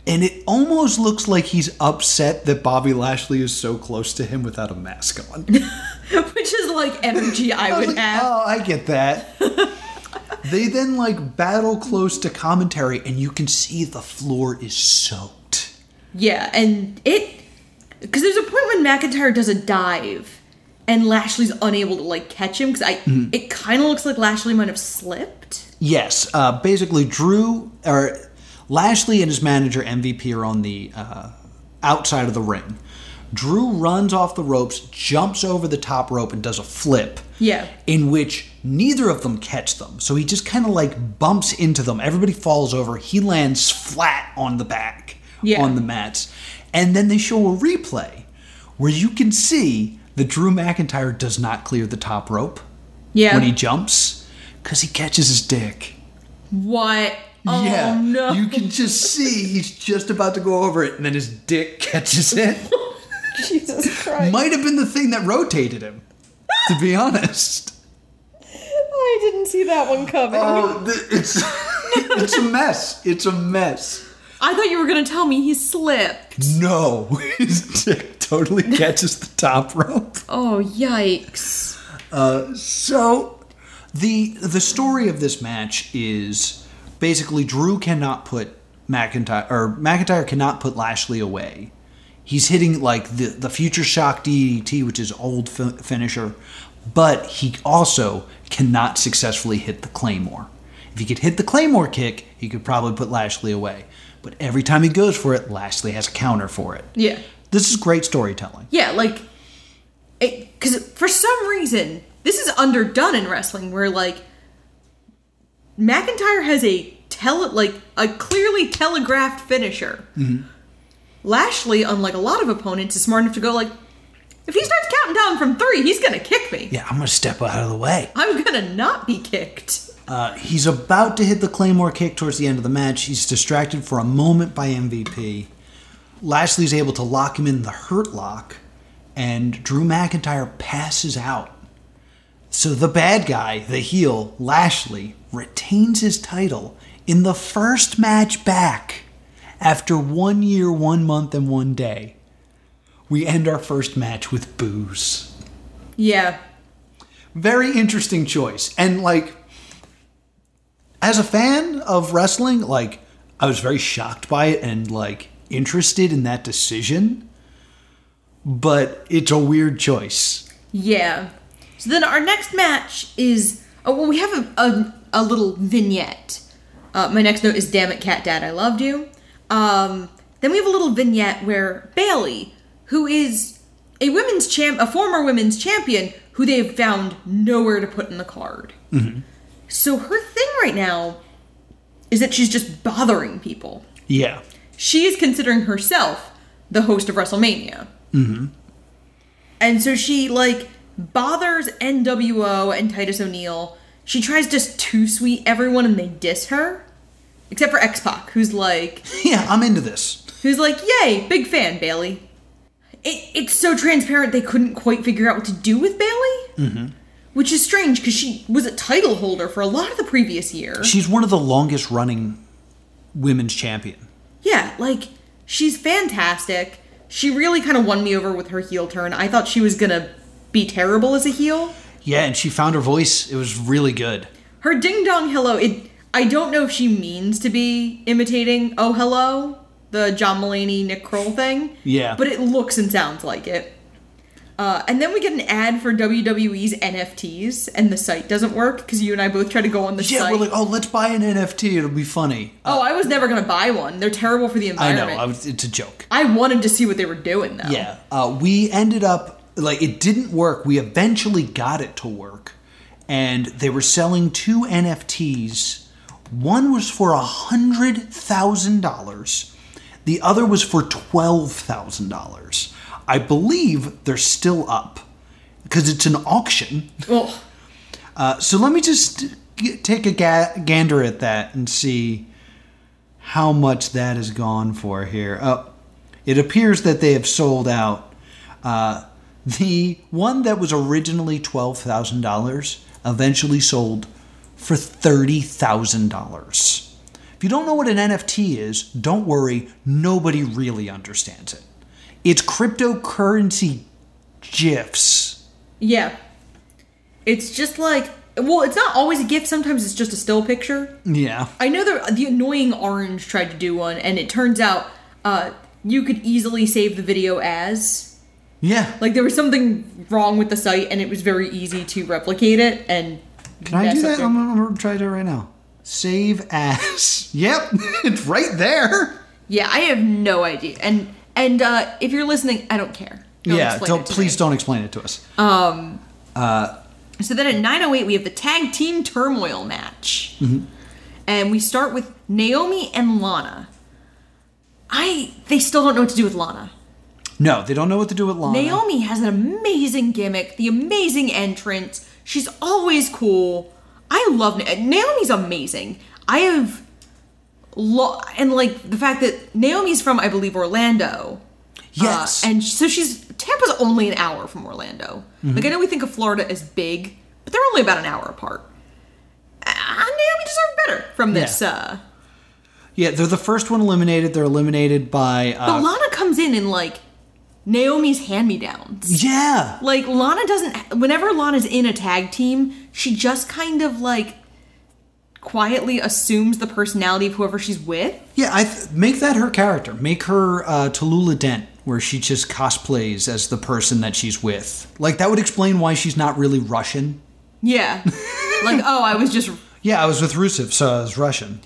and it almost looks like he's upset that Bobby Lashley is so close to him without a mask on. Which is like energy I would have. Oh, I get that. they then like battle close to commentary, and you can see the floor is soaked. Yeah, and it because there's a point when McIntyre does a dive and Lashley's unable to like catch him because I Mhm. it kind of looks like Lashley might have slipped. Yes, uh, basically, Drew or Lashley and his manager MVP are on the uh, outside of the ring. Drew runs off the ropes, jumps over the top rope, and does a flip. Yeah. in which neither of them catch them. So he just kind of like bumps into them. Everybody falls over. He lands flat on the back Yeah. on the mats. And then they show a replay where you can see that Drew McIntyre does not clear the top rope Yeah. when he jumps because he catches his dick. What? Oh yeah, no! you can just see he's just about to go over it, and then his dick catches it. Jesus Christ! Might have been the thing that rotated him, to be honest. I didn't see that one coming. Oh, it's it's a mess. It's a mess. I thought you were gonna tell me he slipped. No, his dick totally catches the top rope. Oh yikes! Uh, so the the story of this match is basically Drew cannot put McIntyre or McIntyre cannot put Lashley away. He's hitting like the the future shock DDT, which is old fi- finisher, but he also cannot successfully hit the claymore. If he could hit the claymore kick, he could probably put Lashley away. But every time he goes for it, Lashley has a counter for it. Yeah, This is great storytelling. yeah, like because for some reason this is underdone in wrestling where like McIntyre has a tele like a clearly telegraphed finisher. Mhm. Lashley, unlike a lot of opponents, is smart enough to go like, if he starts counting down from three, he's gonna kick me. Yeah, I'm gonna step out of the way. I'm gonna not be kicked. Uh, he's about to hit the Claymore kick towards the end of the match. He's distracted for a moment by MVP. Lashley's able to lock him in the hurt lock, and Drew McIntyre passes out. So the bad guy, the heel, Lashley, retains his title in the first match back after one year, one month, and one day. We end our first match with booze. Yeah. Very interesting choice. And like as a fan of wrestling, like I was very shocked by it and like interested in that decision. But it's a weird choice. Yeah. So then our next match is oh well we have a a, a little vignette. Uh, my next note is "Damn it, Cat Dad, I loved you." Um, then we have a little vignette where Bayley, who is a women's champ, a former women's champion, who they have found nowhere to put in the card. Mm-hmm. So her thing right now is that she's just bothering people. Yeah. She is considering herself the host of WrestleMania. Mm-hmm. And so she like bothers NWO and Titus O'Neil. She tries just to sweet everyone and they diss her. Except for X Pac, who's like Yeah, I'm into this. who's like, Yay, big fan, Bayley. It, it's so transparent they couldn't quite figure out what to do with Bayley. Mm-hmm. Which is strange because she was a title holder for a lot of the previous year. She's one of the longest running women's champion. Yeah, like she's fantastic. She really kind of won me over with her heel turn. I thought she was gonna be terrible as a heel. Yeah, and she found her voice. It was really good. Her ding dong hello, it I don't know if she means to be imitating oh hello, the John Mulaney Nick Kroll thing. Yeah. But it looks and sounds like it. Uh, and then we get an ad for WWE's NFTs, and the site doesn't work because you and I both try to go on the Yeah, site. we're like, oh, let's buy an NFT. It'll be funny. oh, I was never gonna buy one. They're terrible for the I know. environment. I was, it's a joke. I wanted to see what they were doing though. Yeah. Uh, we ended up, like, it didn't work. We eventually got it to work. And they were selling two NFTs. One was for a $100,000, the other was for $12,000. I believe they're still up because it's an auction. Oh, Uh, so let me just g- take a ga- gander at that and see how much that has gone for here. Oh, it appears that they have sold out. Uh, the one that was originally $12,000 eventually sold for $30,000. If you don't know what an NFT is, don't worry, nobody really understands it. It's cryptocurrency GIFs. yeah. It's just like well, it's not always a gift. Sometimes it's just a still picture. Yeah. I know the the annoying orange tried to do one, and it turns out uh, you could easily save the video as Yeah. like there was something wrong with the site, and it was very easy to replicate it. And Can I do that? I'm, gonna try that right now. Save as. Yep, it's right there. Yeah, I have no idea. And and uh, if you're listening, I don't care. Don't yeah, don't, please me. don't explain it to us. Um. Uh, So then at 9:08 we have the tag team turmoil match. mhm. and we start with Naomi and Lana. I they still don't know what to do with Lana. No, they don't know what to do with Lana. Naomi has an amazing gimmick, the amazing entrance. She's always cool. I love Na- Naomi's amazing. I have lo- and like the fact that Naomi's from I believe Orlando. Yes. Uh, and so she's Tampa's only an hour from Orlando. Mhm. Like I know we think of Florida as big, but they're only about an hour apart. Uh, Naomi deserved better from this. Uh, Yeah, they're the first one eliminated. They're eliminated by. but Uh, Lana comes in and like Naomi's hand me downs. Yeah. Like Lana doesn't. Whenever Lana's in a tag team, she just kind of like quietly assumes the personality of whoever she's with. yeah, I th- make that her character. Make her uh, Tallulah Dent, where she just cosplays as the person that she's with. Like that would explain why she's not really Russian. Yeah. like oh, I was just. Yeah, I was with Rusev, so I was Russian.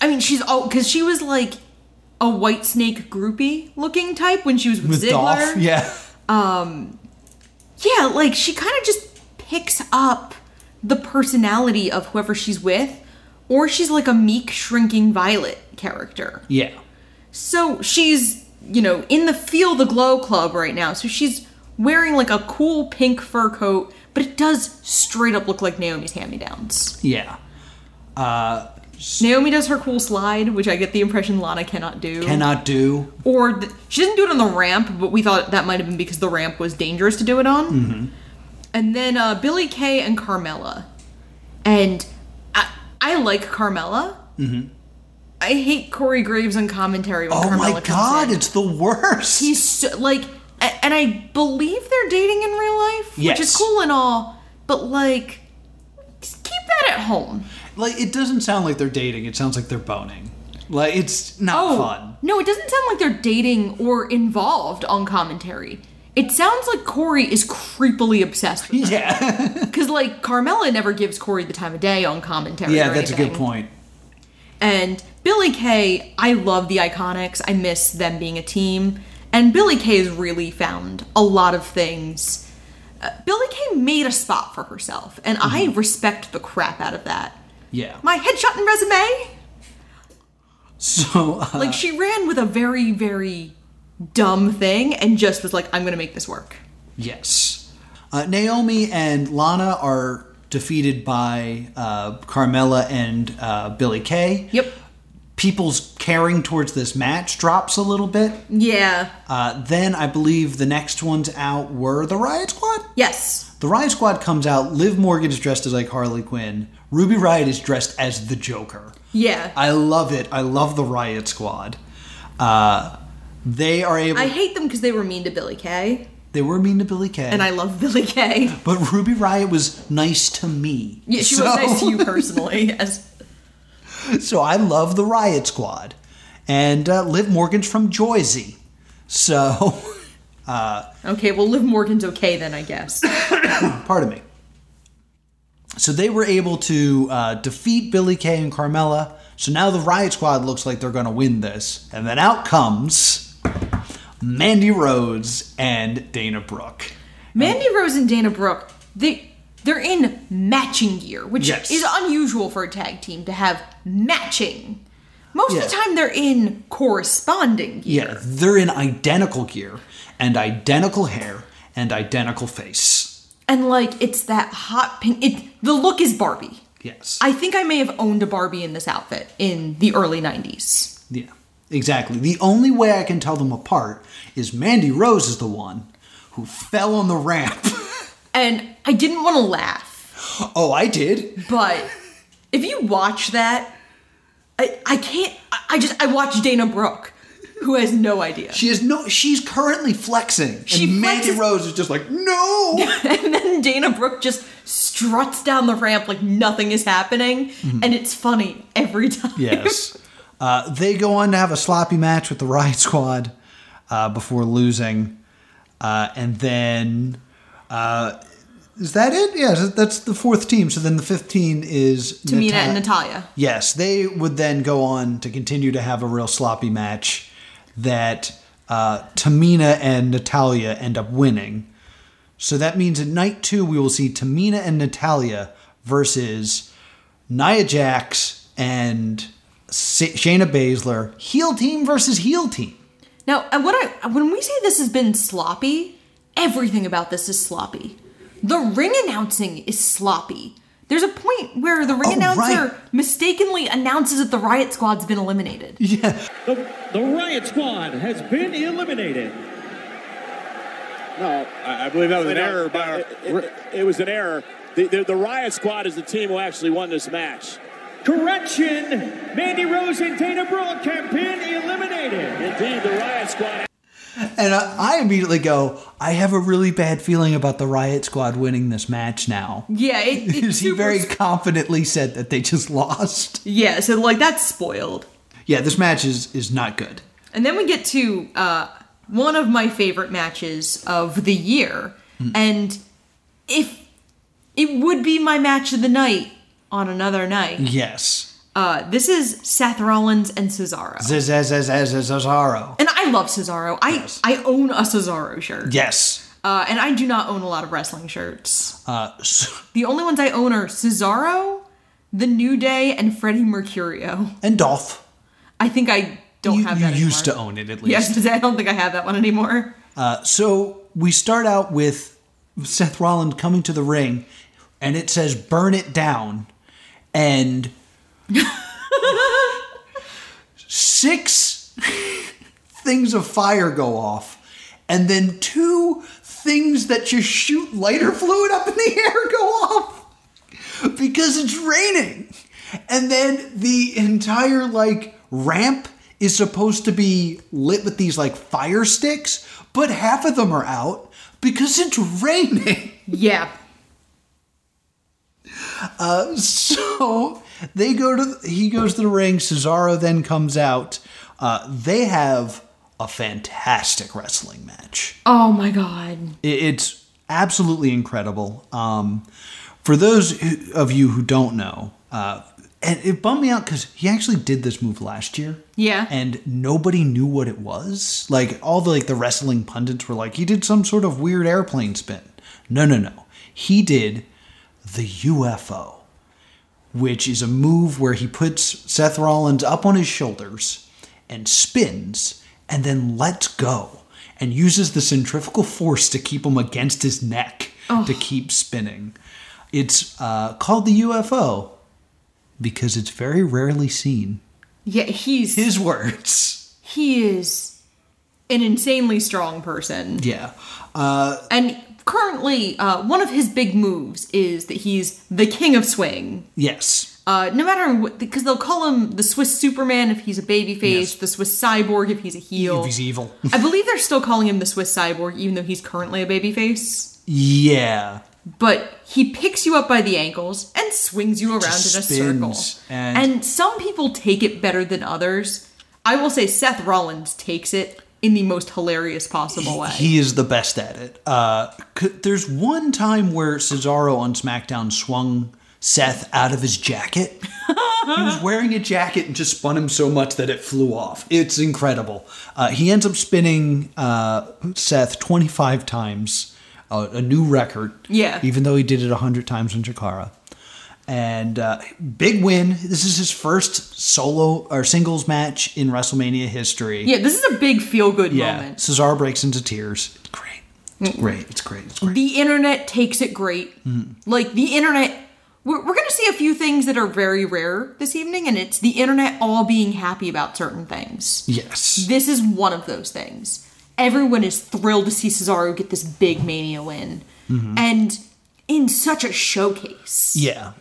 I mean, she's oh, because she was like a Whitesnake groupie looking type when she was with, With Ziggler. Dolph, yeah. Um, yeah, like she kind of just picks up the personality of whoever she's with, or she's like a meek, shrinking Violet character. Yeah. So she's, you know, in the Feel the Glow Club right now. So she's wearing like a cool pink fur coat, but it does straight up look like Naomi's hand me downs. Yeah. Uh, Naomi does her cool slide, which I get the impression Lana cannot do. cannot do. Or th- she doesn't do it on the ramp, but we thought that might have been because the ramp was dangerous to do it on. Mm-hmm. And then uh, Billie Kay and Carmella. And I, I like Carmella. Mm-hmm. I hate Corey Graves on commentary when Oh Carmella my god, it's the worst. He's so, like, and I believe they're dating in real life, which is cool and all, but like, just keep that at home. like it doesn't sound like they're dating. It sounds like they're boning. Like it's not Oh, fun. no, it doesn't sound like they're dating or involved on commentary. It sounds like Corey is creepily obsessed with Yeah. Because, like, Carmella never gives Corey the time of day on commentary. yeah, that's a good point. And Billie Kay, I love the Iconics. I miss them being a team. And Billie Kay has really found a lot of things. Uh, Billie Kay made a spot for herself, and I respect the crap out of that. Yeah. My headshot and resume? So uh, Like, she ran with a very, very dumb thing and just was like, I'm gonna make this work. Yes. Uh, Naomi and Lana are defeated by uh, Carmella and uh, Billie Kay. Yep. People's caring towards this match drops a little bit. Yeah. Uh, then I believe the next ones out were the Riott Squad. Yes. The Riott Squad comes out. Liv Morgan is dressed as like Harley Quinn. Ruby Riott is dressed as the Joker. Yeah. I love it. I love the Riott Squad. Uh, they are able. I hate them because they were mean to Billie Kay, they were mean to Billie Kay, and I love Billie Kay. but Ruby Riott was nice to me. Yeah, she So- was nice to you personally. As So I love the Riott Squad, and uh, Liv Morgan's from Jersey. So, uh, okay, well, Liv Morgan's okay then, I guess. pardon me. So they were able to uh, defeat Billie Kay and Carmella. So now the Riott Squad looks like they're going to win this, and then out comes Mandy Rhodes and Dana Brooke. Mandy Rose and Dana Brooke, they they're in matching gear, which Yes. is unusual for a tag team to have matching. Most of the Yeah. time, they're in corresponding gear. Yeah, they're in identical gear and identical hair and identical face. And like, it's that hot pink. It the look is Barbie. Yes. I think I may have owned a Barbie in this outfit in the early '90s. Yeah, exactly. The only way I can tell them apart is Mandy Rose is the one who fell on the ramp. And I didn't want to laugh, oh, I did. but if you watch that, I I can't. I- I just I watched Dana Brooke, who has no idea. She is no. She's currently flexing, She and Mandy flexes- Rose is just like, no. and then Dana Brooke just struts down the ramp like nothing is happening, mm-hmm. and it's funny every time. yes. Uh, they go on to have a sloppy match with the Riott Squad uh, before losing, uh, and then uh, is that it? Yes, that's the fourth team. So then the fifth team is Tamina Nata- and Natalya. Yes, they would then go on to continue to have a real sloppy match that uh, Tamina and Natalya end up winning. So that means at night two, we will see Tamina and Natalya versus Nia Jax and Shayna Baszler. Heel team versus heel team. Now, and what I when we say this has been sloppy, everything about this is sloppy. The ring announcing is sloppy. There's a point where the ring Oh, announcer right. mistakenly announces that the Riott Squad's been eliminated. Yeah. The, the Riott Squad has been eliminated. No, I, I believe that was an error by our. It, it was an error. The, the, the Riott Squad is the team who actually won this match. Correction! Mandy Rose and Dana Brooke have been eliminated. Indeed, the Riott Squad. And I, I immediately go, I have a really bad feeling about the Riott Squad winning this match now. Yeah, it, it's Because he very sp- confidently said that they just lost. yeah. So like that's spoiled. Yeah, this match is, is not good. And then we get to uh, one of my favorite matches of the year. Hmm. And if it would be my match of the night on another night, Yes. uh, this is Seth Rollins and Cesaro. Cesaro. and I love Cesaro. I, I own a Cesaro shirt. Yes. Uh, and I do not own a lot of wrestling shirts. Uh, so, The only ones I own are Cesaro, The New Day and Freddie Mercurio. And Dolph. I think I don't You, have you that used to own it at least. Yes, I don't think I have that one anymore. Uh, so we start out with Seth Rollins coming to the ring, and it says "Burn it down," and six things of fire go off, and then two things that just shoot lighter fluid up in the air go off because it's raining, and then the entire like ramp is supposed to be lit with these like fire sticks, but half of them are out because it's raining. Yeah. Uh, so they go to he goes to the ring. Cesaro then comes out. Uh, they have a fantastic wrestling match. Oh my god. It- It's absolutely incredible. Um, for those who- of you who don't know, uh, and it bummed me out because he actually did this move last year. Yeah. and nobody knew what it was. Like all the like the wrestling pundits were like, he did some sort of weird airplane spin. No, no, no. He did the UFO, which is a move where he puts Seth Rollins up on his shoulders and spins and then lets go and uses the centrifugal force to keep him against his neck to keep spinning. It's uh, called the UFO because it's very rarely seen. Yeah, he's His words. he is an insanely strong person. Yeah. Uh, And currently, uh, one of his big moves is that he's the king of swing. yes. Uh, no matter because they'll call him the Swiss Superman if he's a babyface, Yes. the Swiss Cyborg if he's a heel. If he's evil. I believe they're still calling him the Swiss Cyborg, even though he's currently a babyface. yeah. But he picks you up by the ankles and swings you around Just in a circle. and- and some people take it better than others. I will say Seth Rollins takes it in the most hilarious possible way. He is the best at it. Uh, there's one time where Cesaro on SmackDown swung Seth out of his jacket. he was wearing a jacket and just spun him so much that it flew off. It's incredible. Uh, he ends up spinning uh, Seth 25 times, uh, a new record. Yeah. Even though he did it 100 times in Chikara. And uh, big win. This is his first solo or singles match in WrestleMania history. yeah, this is a big feel good Yeah, moment. Cesaro breaks into tears. It's great. It's mm. great. It's great. It's great. The internet takes it great. Mm. Like the internet, we're, we're going to see a few things that are very rare this evening, and it's the internet all being happy about certain things. Yes. This is one of those things. Everyone is thrilled to see Cesaro get this big Mania win, mm-hmm. and in such a showcase. Yeah.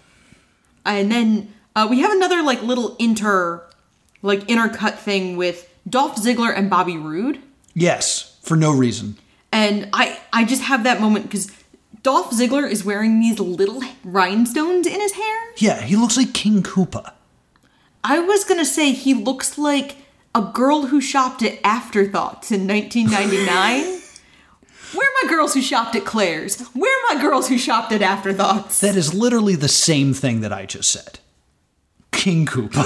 And then uh, we have another like little inter, like intercut thing with Dolph Ziggler and Bobby Roode. Yes. For no reason. And I I just have that moment because Dolph Ziggler is wearing these little rhinestones in his hair. Yeah, he looks like King Koopa. I was gonna say he looks like a girl who shopped at Afterthoughts in 1999. Where are my girls who shopped at Claire's? Where are my girls who shopped at Afterthoughts? That is literally the same thing that I just said. King Koopa.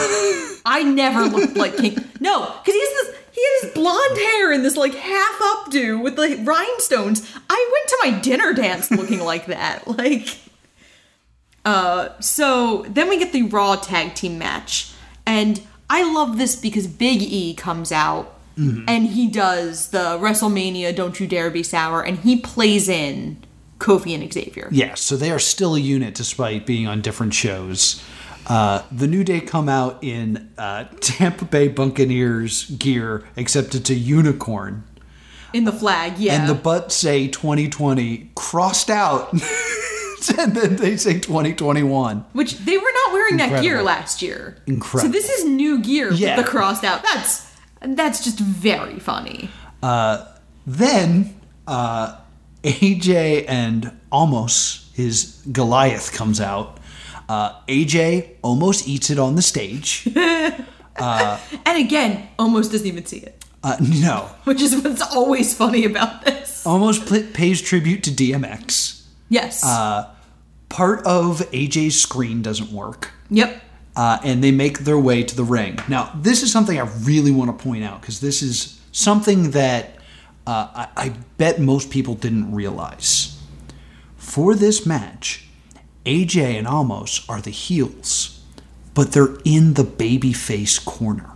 I never looked like King. No, because he has this. He has blonde hair and this like half updo with the rhinestones. I went to my dinner dance looking like that. Like, uh, so then we get the Raw tag team match, and I love this because Big E comes out and he does the WrestleMania "Don't You Dare Be Sour" and he plays in Kofi and Xavier. yes, so they are still a unit despite being on different shows. Uh, the New Day come out in uh, Tampa Bay Buccaneers gear, except it's a unicorn. In the flag, yeah. And the butts say 2020 crossed out. and then they say 2021. Which they were not wearing that gear last year. Incredible. So this is new gear Yeah. with the crossed out. That's that's just very funny. Uh, then uh, AJ and Omos his Goliath comes out. Uh, AJ almost eats it on the stage. Uh, And again, Omos doesn't even see it, uh, no, which is what's always funny about this. almost pl- pays tribute to DMX. Yes. Uh, part of AJ's screen doesn't work. yep. Uh, and they make their way to the ring. Now, this is something I really want to point out because this is something that uh, I, I bet most people didn't realize. For this match, AJ and Omos are the heels. but they're in the babyface corner.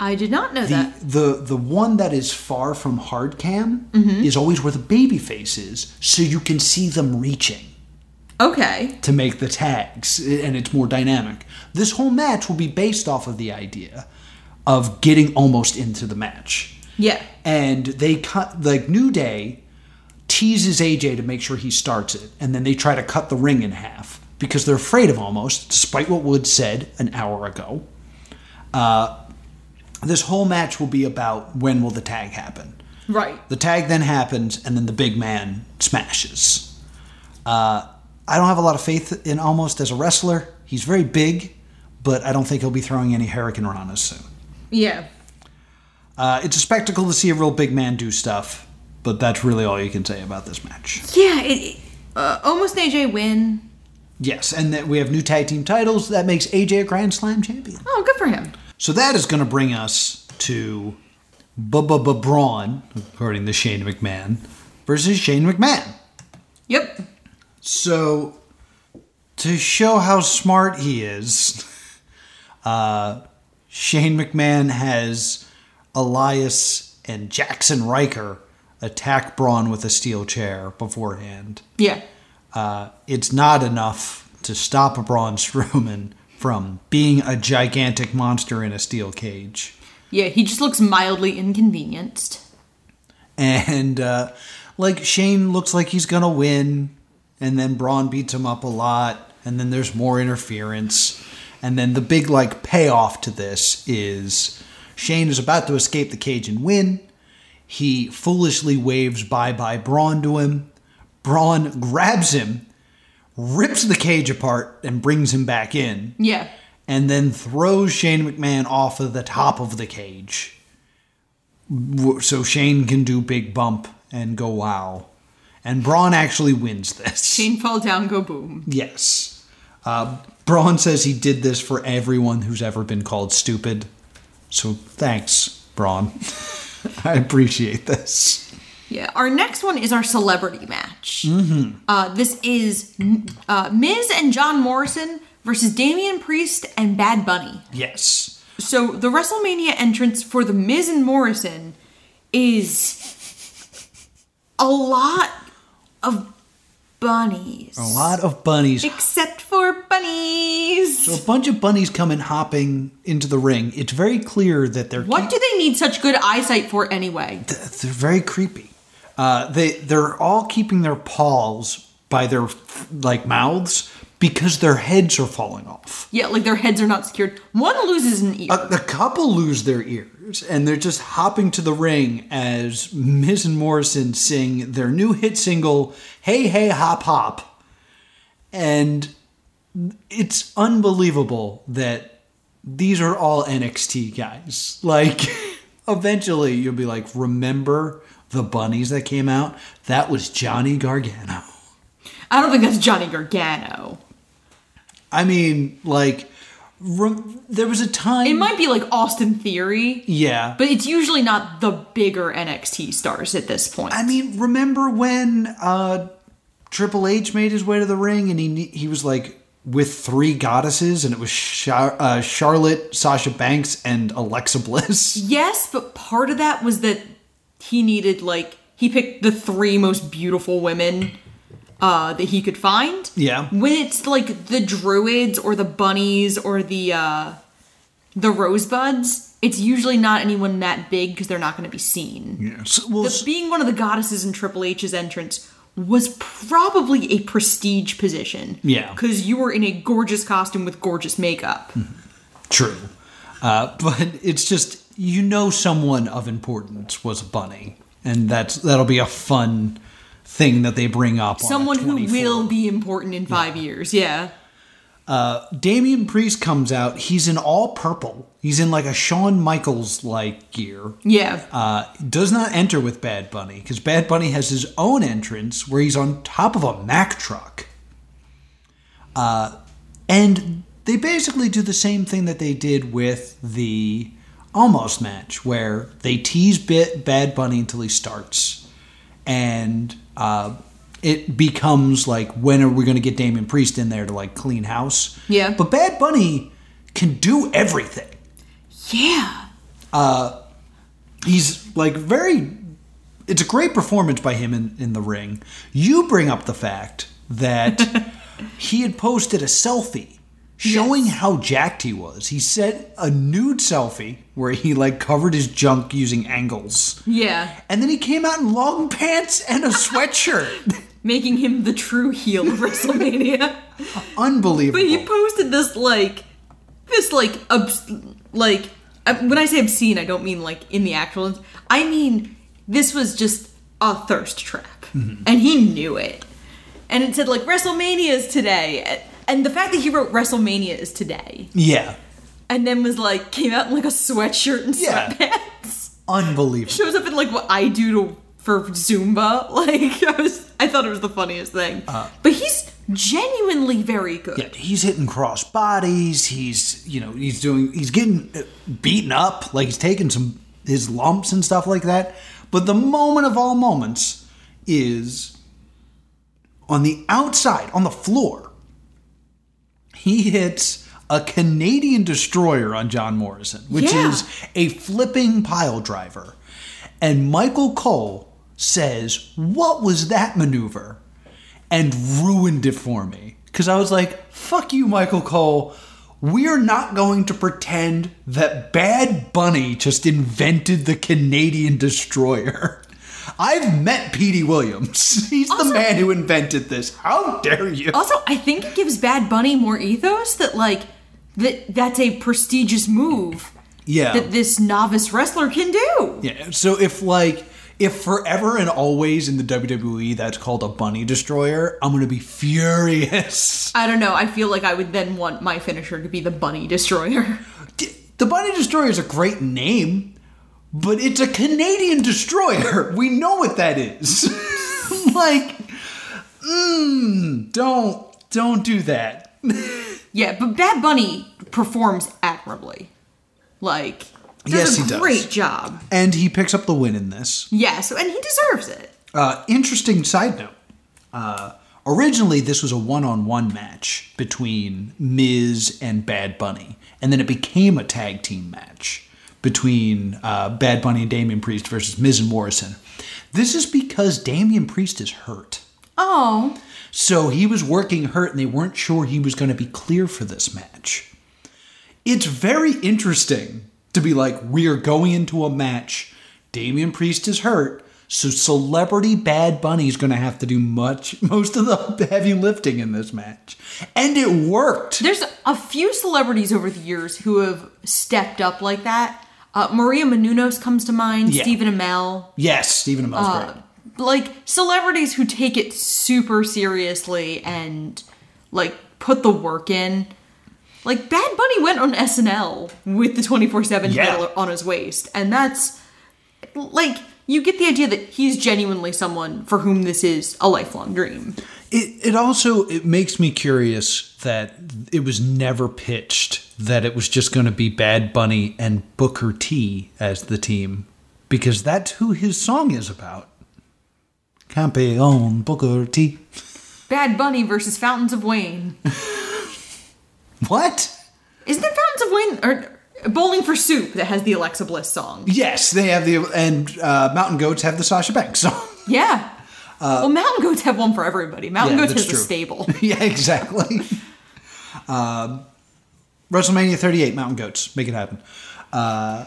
I did not know The that. the the one that is far from hard cam Mhm. is always where the babyface is, so you can see them reaching Okay. to make the tags, and it's more dynamic. This whole match will be based off of the idea of getting Omos into the match. Yeah. And they cut like New Day teases AJ to make sure he starts it, and then they try to cut the ring in half because they're afraid of Omos, despite what Wood said an hour ago. Uh, this whole match will be about when will the tag happen. Right. The tag then happens, and then the big man smashes. Uh, I don't have a lot of faith in Omos as a wrestler. He's very big, but I don't think he'll be throwing any hurricanranas soon. Yeah. Uh, it's a spectacle to see a real big man do stuff, but that's really all you can say about this match. Yeah. It, uh, almost AJ win. Yes, and that we have new tag team titles. That makes AJ a Grand Slam champion. Oh, good for him. So that is going to bring us to Bubba Braun, according to Shane McMahon, versus Shane McMahon. Yep. So, to show how smart he is, uh, Shane McMahon has Elias and Jaxson Ryker attack Braun with a steel chair beforehand. Yeah. Uh, it's not enough to stop Braun Strowman from being a gigantic monster in a steel cage. Yeah. He just looks mildly inconvenienced. And uh, like Shane looks like he's gonna win, and then Braun beats him up a lot, and then there's more interference, and then the big like payoff to this is Shane is about to escape the cage and win. He foolishly waves bye bye Braun to him. Braun grabs him, rips the cage apart, and brings him back in Yeah. and then throws Shane McMahon off of the top of the cage. So Shane can do big bump and go wow. And Braun actually wins this. Shane fall down, go boom. Yes. Uh, Braun says he did this for everyone who's ever been called stupid. So thanks, Braun. I appreciate this. Yeah. Our next one is our celebrity match. Mm-hmm. Uh, this is uh, Miz and John Morrison versus Damian Priest and Bad Bunny. Yes. So the WrestleMania entrance for the Miz and Morrison is a lot of bunnies. A lot of bunnies. Except for bunnies. So a bunch of bunnies come in hopping into the ring. It's very clear that they're What do they need such good eyesight for anyway? they're very creepy. Uh, they they're all keeping their paws by their like mouths because their heads are falling off. Yeah, like their heads are not secured. One loses an ear. A, a couple lose their and they're just hopping to the ring as Miz and Morrison sing their new hit single "Hey Hey Hop Hop," and it's unbelievable that these are all NXT guys. Like, eventually you'll be like, remember the bunnies that came out? That was Johnny Gargano. I don't think that's Johnny Gargano. I mean, like, rem- there was a time. It might be like Austin Theory, Yeah. but it's usually not the bigger NXT stars at this point. I mean, remember when uh, Triple H made his way to the ring and he he was like with three goddesses and it was Char- uh, Charlotte, Sasha Banks, and Alexa Bliss. yes, but part of that was that he needed like he picked the three most beautiful women uh, that he could find. Yeah. When it's like the druids or the bunnies or the uh, the rosebuds, it's usually not anyone that big because they're not going to be seen. Yes. Well, The- being one of the goddesses in Triple H's entrance was probably a prestige position. Yeah. Because you were in a gorgeous costume with gorgeous makeup. True. Uh, but it's just you know someone of importance was a bunny, and that's that'll be a fun thing that they bring up. Someone on who will be important in five years. Yeah. Uh, Damian Priest comes out. He's in all purple. He's in like a Shawn Michaels like gear. Yeah. Uh, does not enter with Bad Bunny because Bad Bunny has his own entrance where he's on top of a Mack truck. Uh, and they basically do the same thing that they did with the Omos match where they tease bit Bad Bunny until he starts. And uh, it becomes like, when are we going to get Damian Priest in there to like clean house? Yeah. But Bad Bunny can do everything. Yeah. Uh, he's like very. It's a great performance by him in, in the ring. You bring up the fact that he had posted a selfie showing how jacked he was. He said a nude selfie where he like covered his junk using angles. Yeah. And then he came out in long pants and a sweatshirt. Making him the true heel of WrestleMania. Unbelievable. But he posted this like this like obs- like when I say obscene, I don't mean like in the actual. I mean this was just a thirst trap, Mm-hmm. and he knew it. And it said like WrestleMania is today, and the fact that he wrote WrestleMania is today, yeah. and then was like came out in like a sweatshirt and Yeah. sweatpants. Unbelievable. Shows up in like what I do to for Zumba. Like I was, I thought it was the funniest thing. Uh, but he's genuinely very good. Yeah, he's hitting cross bodies. He's you know he's doing he's getting uh, beaten up. Like he's taking some his lumps and stuff like that. But the moment of all moments is on the outside on the floor. He hits a Canadian destroyer on John Morrison, which Yeah. is a flipping pile driver. And Michael Cole says, What was that maneuver? And ruined it for me. Because I was like, Fuck you, Michael Cole. We're not going to pretend that Bad Bunny just invented the Canadian destroyer. I've met Petey Williams. He's the man who invented this. How dare you? Also, I think it gives Bad Bunny more ethos that like that that's a prestigious move Yeah. that this novice wrestler can do. Yeah. So if like if forever and always in the WWE that's called a bunny destroyer, I'm gonna be furious. I don't know. I feel like I would then want my finisher to be the Bunny Destroyer. The bunny destroyer is a great name, but it's a Canadian destroyer. We know what that is. like, mm, don't don't do that. Yeah, but Bad Bunny performs admirably. Like, does Yes, a he does. great job. And he picks up the win in this. Yeah, so and he deserves it. Uh, interesting side note. Uh, originally, this was a one-on-one match between Miz and Bad Bunny, and then it became a tag team match between uh, Bad Bunny and Damian Priest versus Miz and Morrison. This is because Damian Priest is hurt. Oh, So he was working hurt, and they weren't sure he was going to be clear for this match. It's very interesting to be like, we are going into a match. Damian Priest is hurt, so celebrity Bad Bunny is going to have to do much, most of the heavy lifting in this match, and it worked. there's a few celebrities over the years who have stepped up like that. Uh, Maria Menounos comes to mind. Yeah. Stephen Amell. Yes, Stephen Amell's Uh, great. like celebrities who take it super seriously and like put the work in. Like Bad Bunny went on SNL with the 24/7 Yeah. title on his waist and that's like you get the idea that he's genuinely someone for whom this is a lifelong dream. It, it also it makes me curious that it was never pitched that it was just going to be Bad Bunny and Booker T as the team because that's who his song is about. Campeon Booker T. Bad Bunny versus Fountains of Wayne. What? Isn't it Fountains of Wayne or Bowling for Soup that has the Alexa Bliss song? Yes, they have the and uh, Mountain Goats have the Sasha Banks song. Yeah. Well, Mountain Goats have one for everybody. Mountain Uh, Yeah, Goats that's has a stable. yeah, exactly. um, WrestleMania 38, Mountain Goats, make it happen. Uh,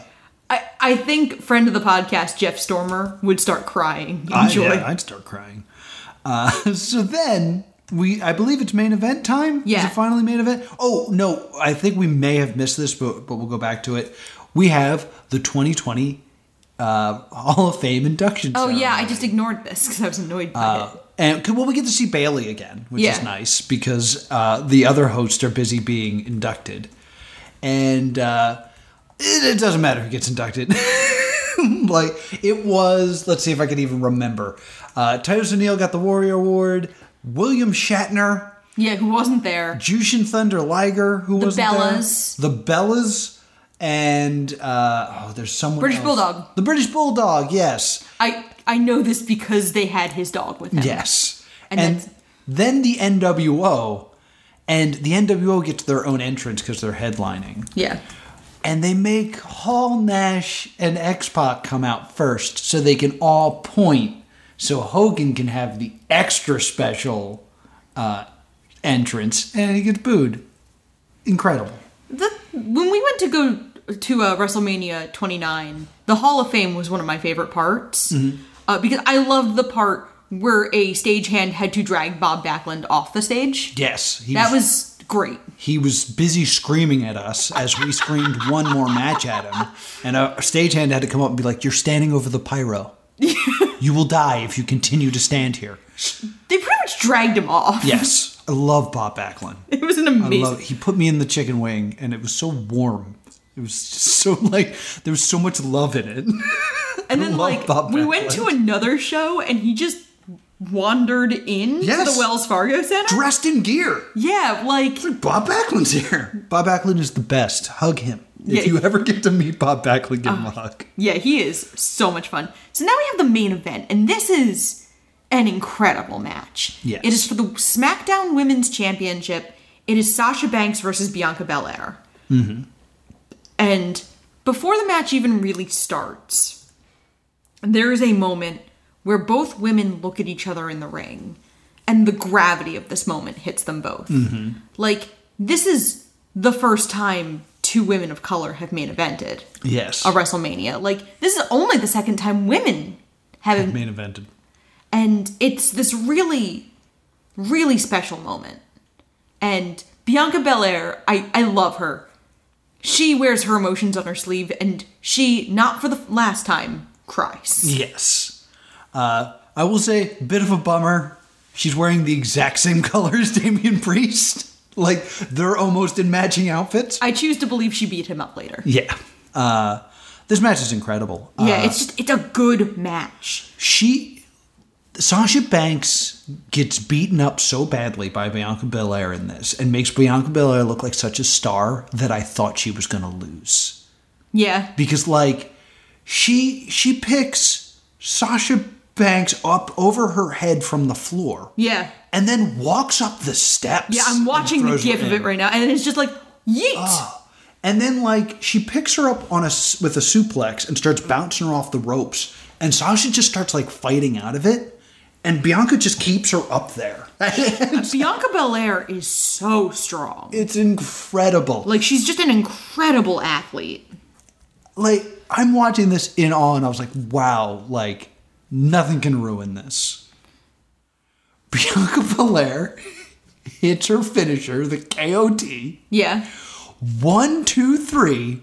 I, I think friend of the podcast Jeff Stormer would start crying. in I, yeah, I'd start crying. Uh, so then we, I believe it's main event time. Yeah. Is it finally main event? Oh no, I think we may have missed this, but but we'll go back to it. We have the 2020 uh, Hall of Fame induction. oh yeah, I just ignored this because I was annoyed by Uh, it. and well, we get to see Bayley again, which is nice because uh, the other hosts are busy being inducted, and uh, it, it doesn't matter who gets inducted. like it was, let's see if I can even remember. Uh, Titus O'Neil got the Warrior Award. William Shatner, Yeah, who wasn't there? Jushin Thunder Liger, who The was there. Bellas. the Bellas, and uh, oh, there's someone British else. Bulldog. the British Bulldog. Yes, I I know this because they had his dog with them. Yes. And And, then the NWO. And the NWO gets their own entrance because they're headlining. Yeah. And they make Hall, Nash, and X Pac come out first so they can all point so Hogan can have the extra special uh, entrance and he gets booed. Incredible. The, when we went to go to uh, WrestleMania 29, the Hall of Fame was one of my favorite parts uh, because I loved the part where a stagehand had to drag Bob Backlund off the stage. Yes. That was great. he was busy screaming at us as we screamed one more match at him. And a stagehand had to come up and be like, You're standing over the pyro. you will die if you continue to stand here. They pretty much dragged him off. Yes. I love Bob Backlund. It was an I amazing. love He put me in the chicken wing and it was so warm. It was just so like there was so much love in it. and then like Bob we went to another show and he just wandered in Yes. to the Wells Fargo Center. Dressed in gear. Yeah, like Bob Backlund's here. Bob Backlund is the best. Hug him. Yeah. If you ever get to meet Bob Backlund, give him a hug. yeah, he is so much fun. So now we have the main event, and this is an incredible match. Yes. It is for the SmackDown Women's Championship. It is Sasha Banks versus Bianca Belair. Mm-hmm. And before the match even really starts, there is a moment where both women look at each other in the ring, and the gravity of this moment hits them both. Mm-hmm. Like, this is the first time two women of color have main evented Yes. a WrestleMania. Like, this is only the second time women have Main evented. and it's this really, really special moment. And Bianca Belair, I, I love her. She wears her emotions on her sleeve, and she, not for the last time, cries. Yes. Uh, I will say, bit of a bummer. She's wearing the exact same color as Damian Priest. Like, they're almost in matching outfits. I choose to believe she beat him up later. Yeah. Uh, this match is incredible. Yeah, Uh, it's just, it's a good match. she Sasha Banks gets beaten up so badly by Bianca Belair in this and makes Bianca Belair look like such a star that I thought she was going to lose. Yeah. Because like she she picks Sasha Banks up over her head from the floor Yeah. and then walks up the steps. Yeah, I'm watching the gif of it right now, and it's just like, yeet! Ah. And then like she picks her up on a with a suplex and starts bouncing her off the ropes, and Sasha just starts like fighting out of it, and Bianca just keeps her up there. Bianca Belair is so strong. it's incredible. Like, she's just an incredible athlete. Like I'm watching this in awe, and I was like, wow, like nothing can ruin this. Bianca Belair hits her finisher, the KOD. Yeah. One, two, three.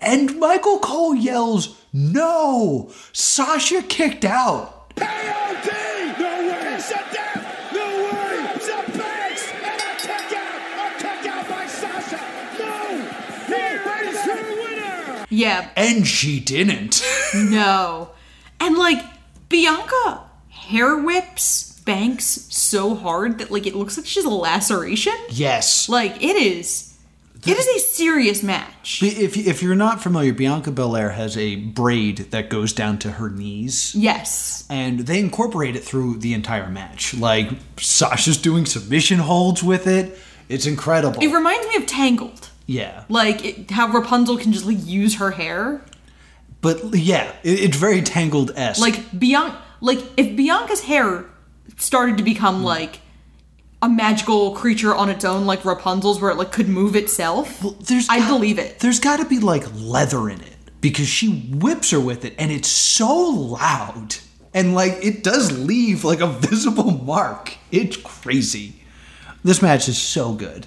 And Michael Cole yells, No! Sasha kicked out. KOD! No way! It's a death! No way! It's a Banks! And a kick out! A kick out by Sasha! No! Here is your winner! Yeah. And she didn't. No. And like Bianca hair whips Banks so hard that like it looks like she's a laceration. yes. Like it is it is a serious match. If, if you're not familiar, Bianca Belair has a braid that goes down to her knees. Yes. And they incorporate it through the entire match. Like, Sasha's doing submission holds with it. It's incredible. It reminds me of Tangled. yeah. Like it, how Rapunzel can just like use her hair. But yeah, it, it's very tangled esque. Like Bianca like if Bianca's hair started to become like a magical creature on its own like Rapunzel's where it like could move itself. there's I believe it. There's got to be like leather in it because she whips her with it and it's so loud. And like it does leave like a visible mark. It's crazy. This match is so good.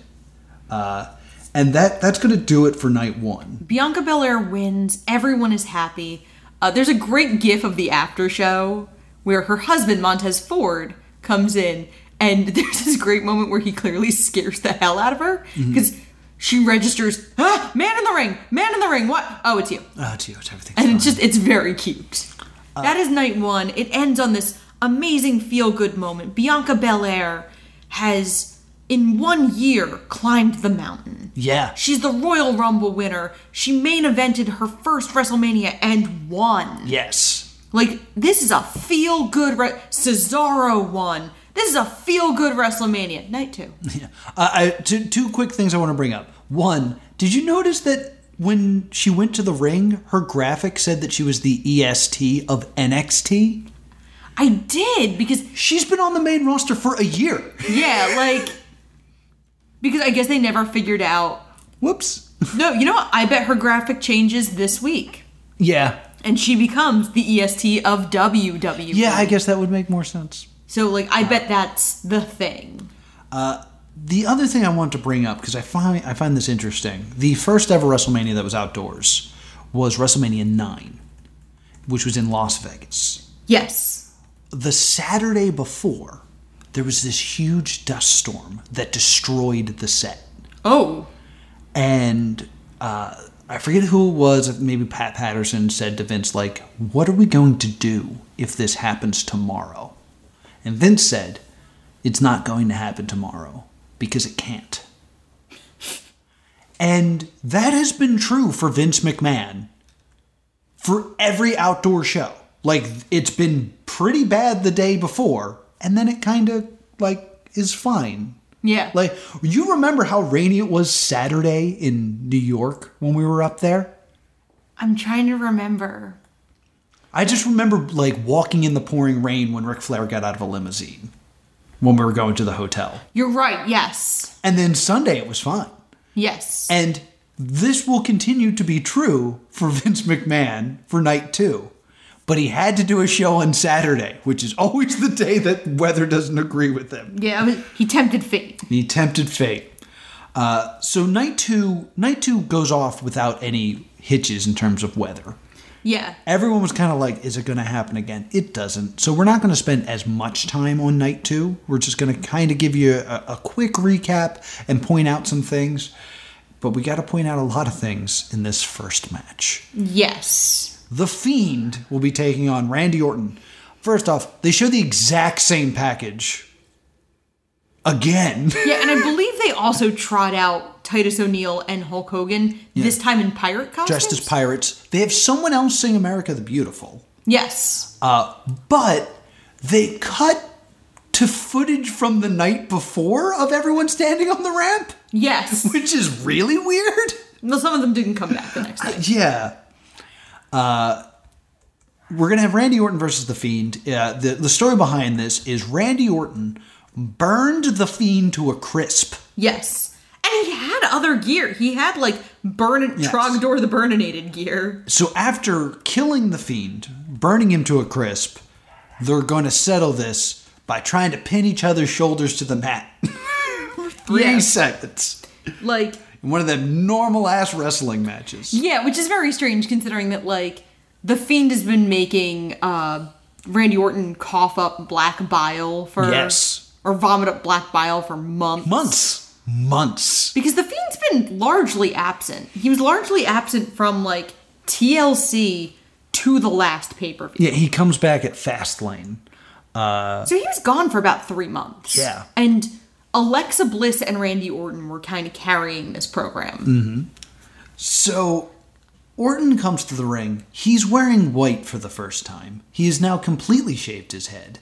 Uh, and that that's going to do it for night 1. Bianca Belair wins. Everyone is happy. Uh, there's a great gif of the after show where her husband, Montez Ford, comes in, and there's this great moment where he clearly scares the hell out of her because she registers, ah, man in the ring, man in the ring, what? Oh, it's you. Oh, it's you. It's everything. And it's just, it's very cute. that is night one. It ends on this amazing feel good moment. Bianca Belair has, in one year, climbed the mountain. Yeah. She's the Royal Rumble winner. She main evented her first WrestleMania and won. Yes. Like, this is a feel good. Re- Cesaro won. This is a feel good WrestleMania. Night two. Uh, I, two, two quick things I want to bring up. One, did you notice that when she went to the ring, her graphic said that she was the EST of NXT? I did because She's been on the main roster for a year. yeah, like because I guess they never figured out. Whoops. No, you know what? I bet her graphic changes this week, Yeah. and she becomes the EST of WWE. Yeah, I guess that would make more sense. So like, I bet that's the thing. The other thing I want to bring up because I find I find this interesting. The first ever WrestleMania that was outdoors was WrestleMania 9, which was in Las Vegas. Yes. The Saturday before, there was this huge dust storm that destroyed the set. Oh. And uh, I forget who it was, maybe Pat Patterson said to Vince, like, what are we going to do if this happens tomorrow? And Vince said, it's not going to happen tomorrow because it can't. And that has been true for Vince McMahon for every outdoor show. Like, it's been pretty bad the day before, and then it kind of, like, is fine. Yeah. Like, you remember how rainy it was Saturday in New York when we were up there? I'm trying to remember. I just remember, like, walking in the pouring rain when Ric Flair got out of a limousine when we were going to the hotel. You're right. Yes. And then Sunday it was fine. Yes. And this will continue to be true for Vince McMahon for night two. But he had to do a show on Saturday, which is always the day that weather doesn't agree with him. yeah, but he tempted fate. He tempted fate. Uh, so night two, night two goes off without any hitches in terms of weather. Yeah. Everyone was kind of like, "Is it going to happen again?" It doesn't. So we're not going to spend as much time on night two. We're just going to kind of give you a, a quick recap and point out some things. But we got to point out a lot of things in this first match. Yes. The Fiend will be taking on Randy Orton. First off, they show the exact same package again. Yeah, and I believe they also trot out Titus O'Neil and Hulk Hogan this time in pirate costumes. dressed as pirates. They have someone else sing America the Beautiful. Yes. Uh, but they cut to footage from the night before of everyone standing on the ramp, Yes. which is really weird. well, some of them didn't come back the next day. Yeah. Uh, we're going to have Randy Orton versus The Fiend. Uh, the, the story behind this is Randy Orton burned The Fiend to a crisp. Yes. And he had other gear. He had like burn Yes. Trogdor the Burninated gear. So after killing The Fiend, burning him to a crisp, they're going to settle this by trying to pin each other's shoulders to the mat. for Three Yeah. seconds. Like, In one of them normal ass wrestling matches. yeah, which is very strange considering that like the Fiend has been making uh Randy Orton cough up black bile for Yes. or vomit up black bile for months. Months. Months. Because the Fiend's been largely absent. He was largely absent from like TLC to the last pay per view. Yeah, he comes back at Fastlane. Uh, So he was gone for about three months. Yeah. And Alexa Bliss and Randy Orton were kind of carrying this program. Mm-hmm. So Orton comes to the ring. He's wearing white for the first time. He has now completely shaved his head.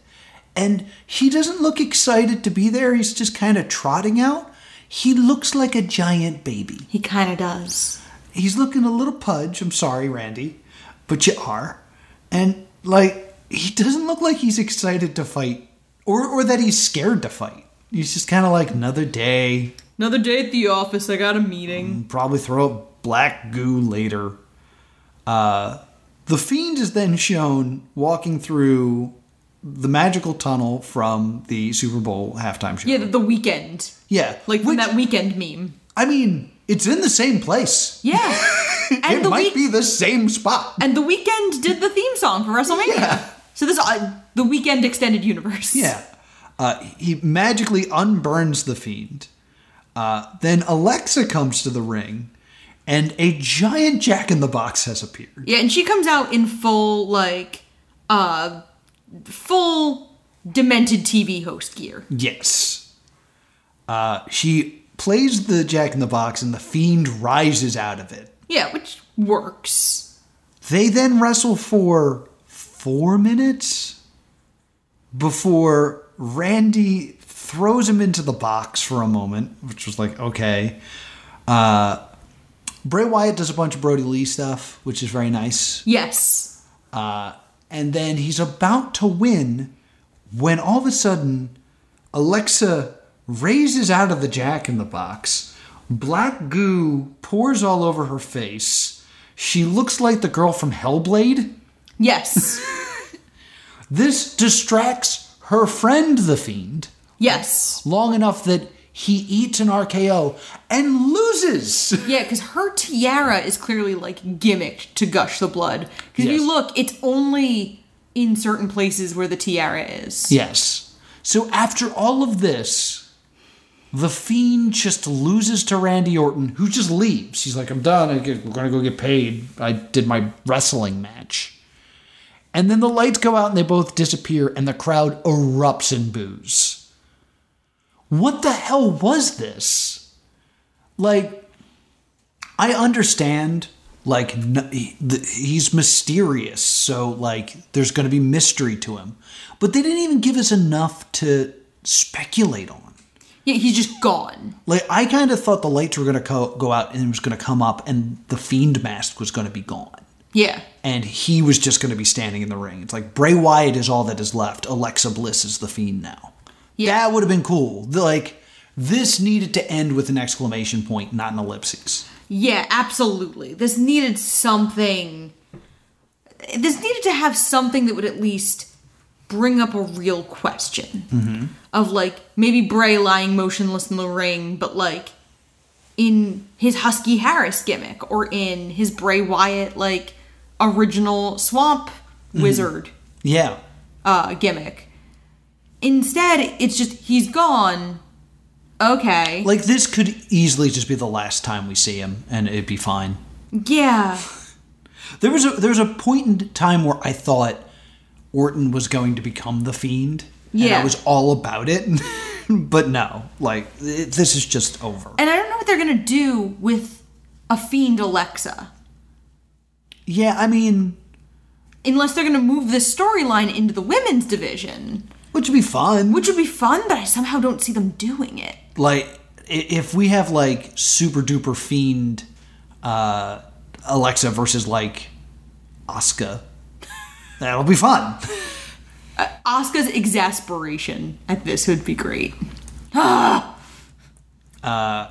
And he doesn't look excited to be there. He's just kind of trotting out. He looks like a giant baby. He kind of does. He's looking a little pudge. I'm sorry, Randy, but you are. And like he doesn't look like he's excited to fight or or that he's scared to fight. He's just kind of like another day, Another day at the office. I got a meeting. probably throw up black goo later. Uh, the fiend is then shown walking through the magical tunnel from the Super Bowl halftime show. Yeah, the, the Weeknd. Yeah, Like from that Weeknd meme. I mean, it's in the same place. Yeah. it and the might week- be the same spot. And the Weeknd did the theme song for WrestleMania. Yeah. So this uh, the Weeknd extended universe. Yeah. Uh, he magically unburns the fiend. Uh, then Alexa comes to the ring, and a giant Jack in the Box has appeared. Yeah, and she comes out in full like uh full demented TV host gear. Yes. Uh, she plays the Jack in the Box, and the fiend rises out of it. Yeah, which works. They then wrestle for four minutes before Randy throws him into the box for a moment, which was like, okay. Uh, Bray Wyatt does a bunch of Brodie Lee stuff, which is very nice. Yes. Uh, and then he's about to win when all of a sudden Alexa raises out of the jack in the box. Black goo pours all over her face. She looks like the girl from Hellblade. Yes. This distracts her friend, the Fiend, yes. long enough that he eats an RKO and loses. Yeah, because her tiara is clearly like gimmicked to gush the blood. Because if Yes. you look, it's only in certain places where the tiara is. Yes. So after all of this, the Fiend just loses to Randy Orton, who just leaves. He's like, I'm done. I get, we're going to go get paid. I did my wrestling match. And then the lights go out and they both disappear, and the crowd erupts in boos. What the hell was this? Like, I understand, like, n- he- the- he's mysterious, so, like, there's going to be mystery to him. But they didn't even give us enough to speculate on. Yeah, he's just gone. Like, I kind of thought the lights were going to co- go out and it was going to come up and the Fiend mask was going to be gone. Yeah. And he was just going to be standing in the ring. It's like Bray Wyatt is all that is left. Alexa Bliss is the Fiend now. That would have been cool. Like, this needed to end with an exclamation point, not an ellipses. Yeah, absolutely. This needed something. This needed to have something that would at least bring up a real question Mm-hmm. of like maybe Bray lying motionless in the ring, but like in his Husky Harris gimmick or in his Bray Wyatt like original Swamp Mhm. Wizard Yeah. uh, gimmick. Instead, it's just he's gone. Okay. Like, this could easily just be the last time we see him and it'd be fine. Yeah. There was a there was a point in time where I thought Orton was going to become the Fiend. And Yeah. I was all about it. but no, like it, this is just over. And I don't know what they're gonna do with a fiend Alexa. Yeah, I mean, unless they're gonna move this storyline into the women's division, which would be fun. Which would be fun, but I somehow don't see them doing it. Like if we have like super duper Fiend uh, Alexa versus like Asuka, that'll be fun. Uh, Asuka's exasperation at this would be great. Uh,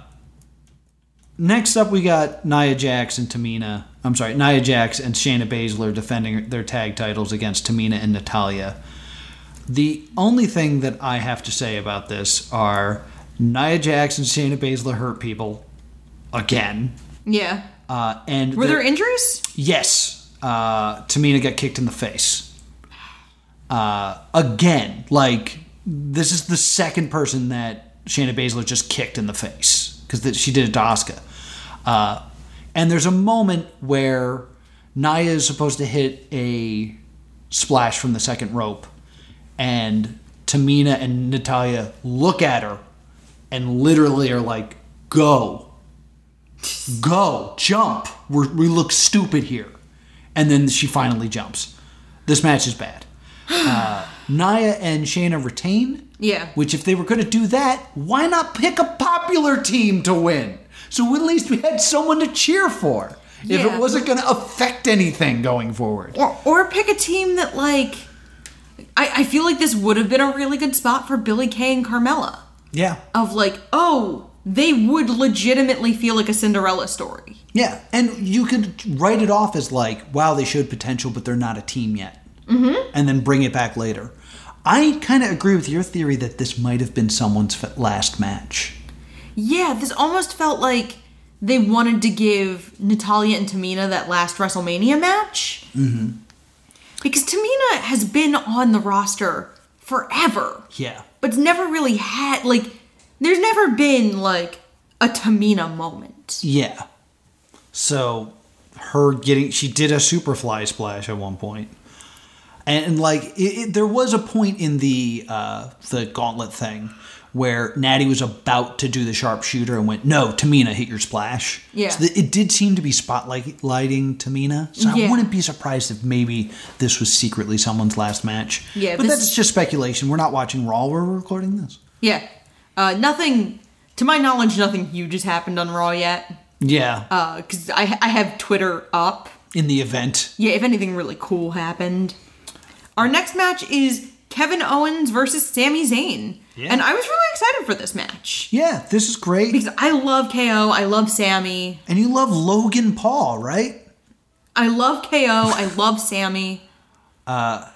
next up, we got Nia Jax and Tamina. I'm sorry, Nia Jax and Shayna Baszler defending their tag titles against Tamina and Natalya. The only thing that I have to say about this are Nia Jax and Shayna Baszler hurt people again. Yeah. Uh, and Were there injuries? Yes. Uh, Tamina got kicked in the face. Uh, again, like this is the second person that Shayna Baszler just kicked in the face because she did it to Asuka. Uh, and there's a moment where Nia is supposed to hit a splash from the second rope, and Tamina and Natalya look at her and literally are like, "Go, go, jump. We're, we look stupid here." And then she finally jumps. This match is bad. Uh, Nia and Shayna retain. Yeah. Which, if they were going to do that, why not pick a popular team to win? So at least we had someone to cheer for. If Yeah. it wasn't going to affect anything going forward. Or or pick a team that like I, I feel like this would have been a really good spot for Billie Kay and Carmella. Yeah. Of like, oh, they would legitimately feel like a Cinderella story. Yeah. And you could write it off as like, wow, they showed potential, but they're not a team yet. Mm-hmm. And then bring it back later. I kind of agree with your theory that this might have been someone's last match. Yeah, this almost felt like they wanted to give Natalya and Tamina that last WrestleMania match. Mm-hmm. Because Tamina has been on the roster forever, Yeah. but it's never really had, like, there's never been, like, a Tamina moment. Yeah. So her getting she did a superfly splash at one point. And, and like it, it- there was a point in the uh, the gauntlet thing where Natty was about to do the sharpshooter and went, "No, Tamina, hit your splash." Yeah. So it did seem to be spotlighting Tamina. So Yeah. I wouldn't be surprised if maybe this was secretly someone's last match. Yeah, but that's just speculation. We're not watching Raw. We're recording this. Yeah. Uh, nothing, to my knowledge, nothing huge has happened on Raw yet. Yeah, Because I, I have Twitter up. in the event. Yeah, if anything really cool happened. Our next match is Kevin Owens versus Sami Zayn. Yeah. And I was really excited for this match. Yeah, this is great. Because I love KO, I love Sami, and you love Logan Paul, right? I love KO, I love Sami.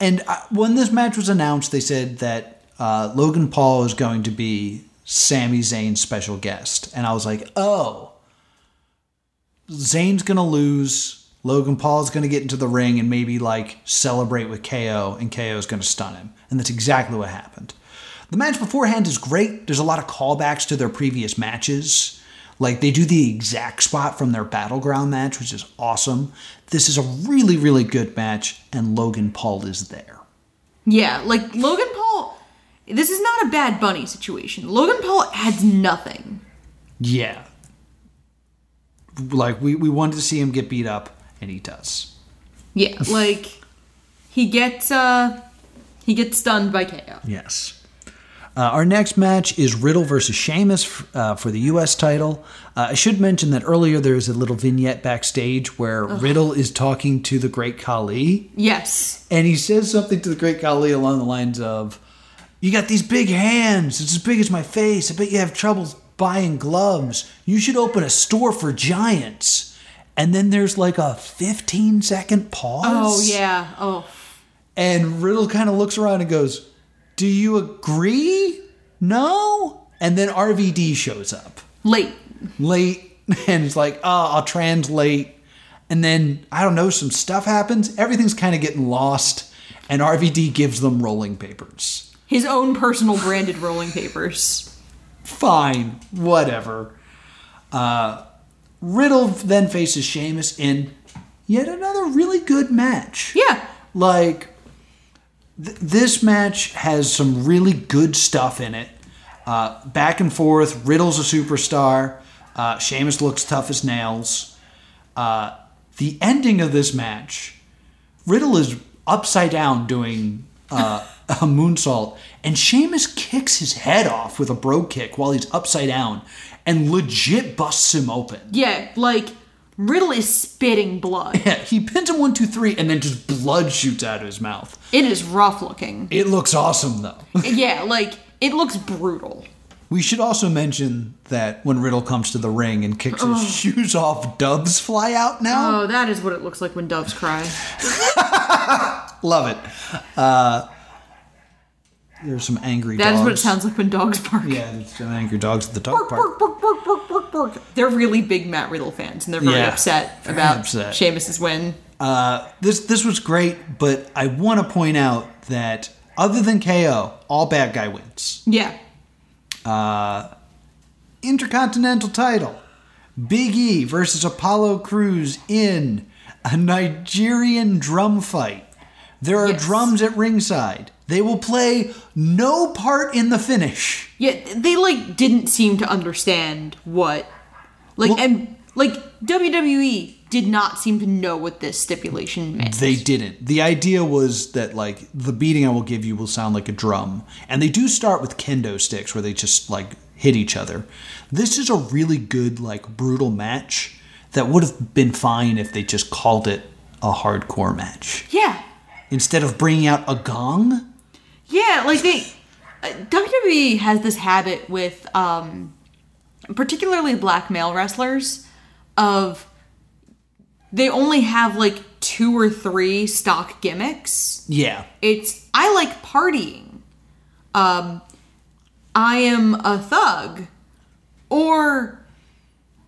And uh, when this match was announced, they said that uh, Logan Paul is going to be Sami Zayn's special guest. And I was like, oh, Zayn's going to lose. Logan Paul's going to get into the ring and maybe like celebrate with KO, and KO is going to stun him. And that's exactly what happened. The match beforehand is great. There's a lot of callbacks to their previous matches. Like they do the exact spot from their battleground match, which is awesome. This is a really, really good match, and Logan Paul is there. Yeah, like Logan Paul, this is not a bad bunny situation. Logan Paul adds nothing. Yeah. Like we, we wanted to see him get beat up, and he does. Yeah, like he gets uh he gets stunned by KO. Yes. Uh, our next match is Riddle versus Sheamus uh, for the U.S. title. Uh, I should mention that earlier there was a little vignette backstage where Riddle is talking to the Great Khali, Yes. and he says something to the Great Khali along the lines of, "You got these big hands. It's as big as my face. I bet you have trouble buying gloves. You should open a store for giants." And then there's like a 15 second pause. Oh yeah. Oh. And Riddle kind of looks around and goes, Do you agree? No? And then RVD shows up Late. late and it's like, Oh, I'll translate. And then, I don't know, some stuff happens. Everything's kind of getting lost. And RVD gives them rolling papers. His own personal branded rolling papers. Fine, whatever. Uh, Riddle then faces Sheamus in yet another really good match. Yeah. like th- this match has some really good stuff in it. Uh, back and forth. Riddle's a superstar. Uh, Sheamus looks tough as nails. Uh, the ending of this match, Riddle is upside down doing uh, a moonsault, and Sheamus kicks his head off with a bro kick while he's upside down, and legit busts him open. Yeah, like Riddle is spitting blood. Yeah, he pins him one, two, three, and then just blood shoots out of his mouth. It is rough looking. It looks awesome though. yeah, like it looks brutal. We should also mention that when Riddle comes to the ring and kicks his shoes off, doves fly out now. Oh, that is what it looks like when doves cry. Love it. Uh, there's some angry That dogs. is what it sounds like when dogs bark. Yeah, there's some angry dogs at the dog park. Bark, bark, bark, bark, bark, bark. They're really big Matt Riddle fans, and they're very Yeah, upset very about upset. Sheamus's win. Uh, this this was great, but I want to point out that other than KO, all bad guy wins. Yeah. Intercontinental title. Big E versus Apollo Crews in a Nigerian drum fight. There are Yes. drums at ringside. They will play no part in the finish. Yeah, they like didn't seem to understand what like Well- and like WWE did not seem to know what this stipulation meant. They didn't. The idea was that like the beating I will give you will sound like a drum. And they do start with kendo sticks where they just like hit each other. This is a really good like brutal match that would have been fine if they just called it a hardcore match. yeah. Instead of bringing out a gong, Yeah, like they uh, WWE has this habit with um particularly black male wrestlers of they only have like two or three stock gimmicks. yeah. It's I like partying. Um I am a thug or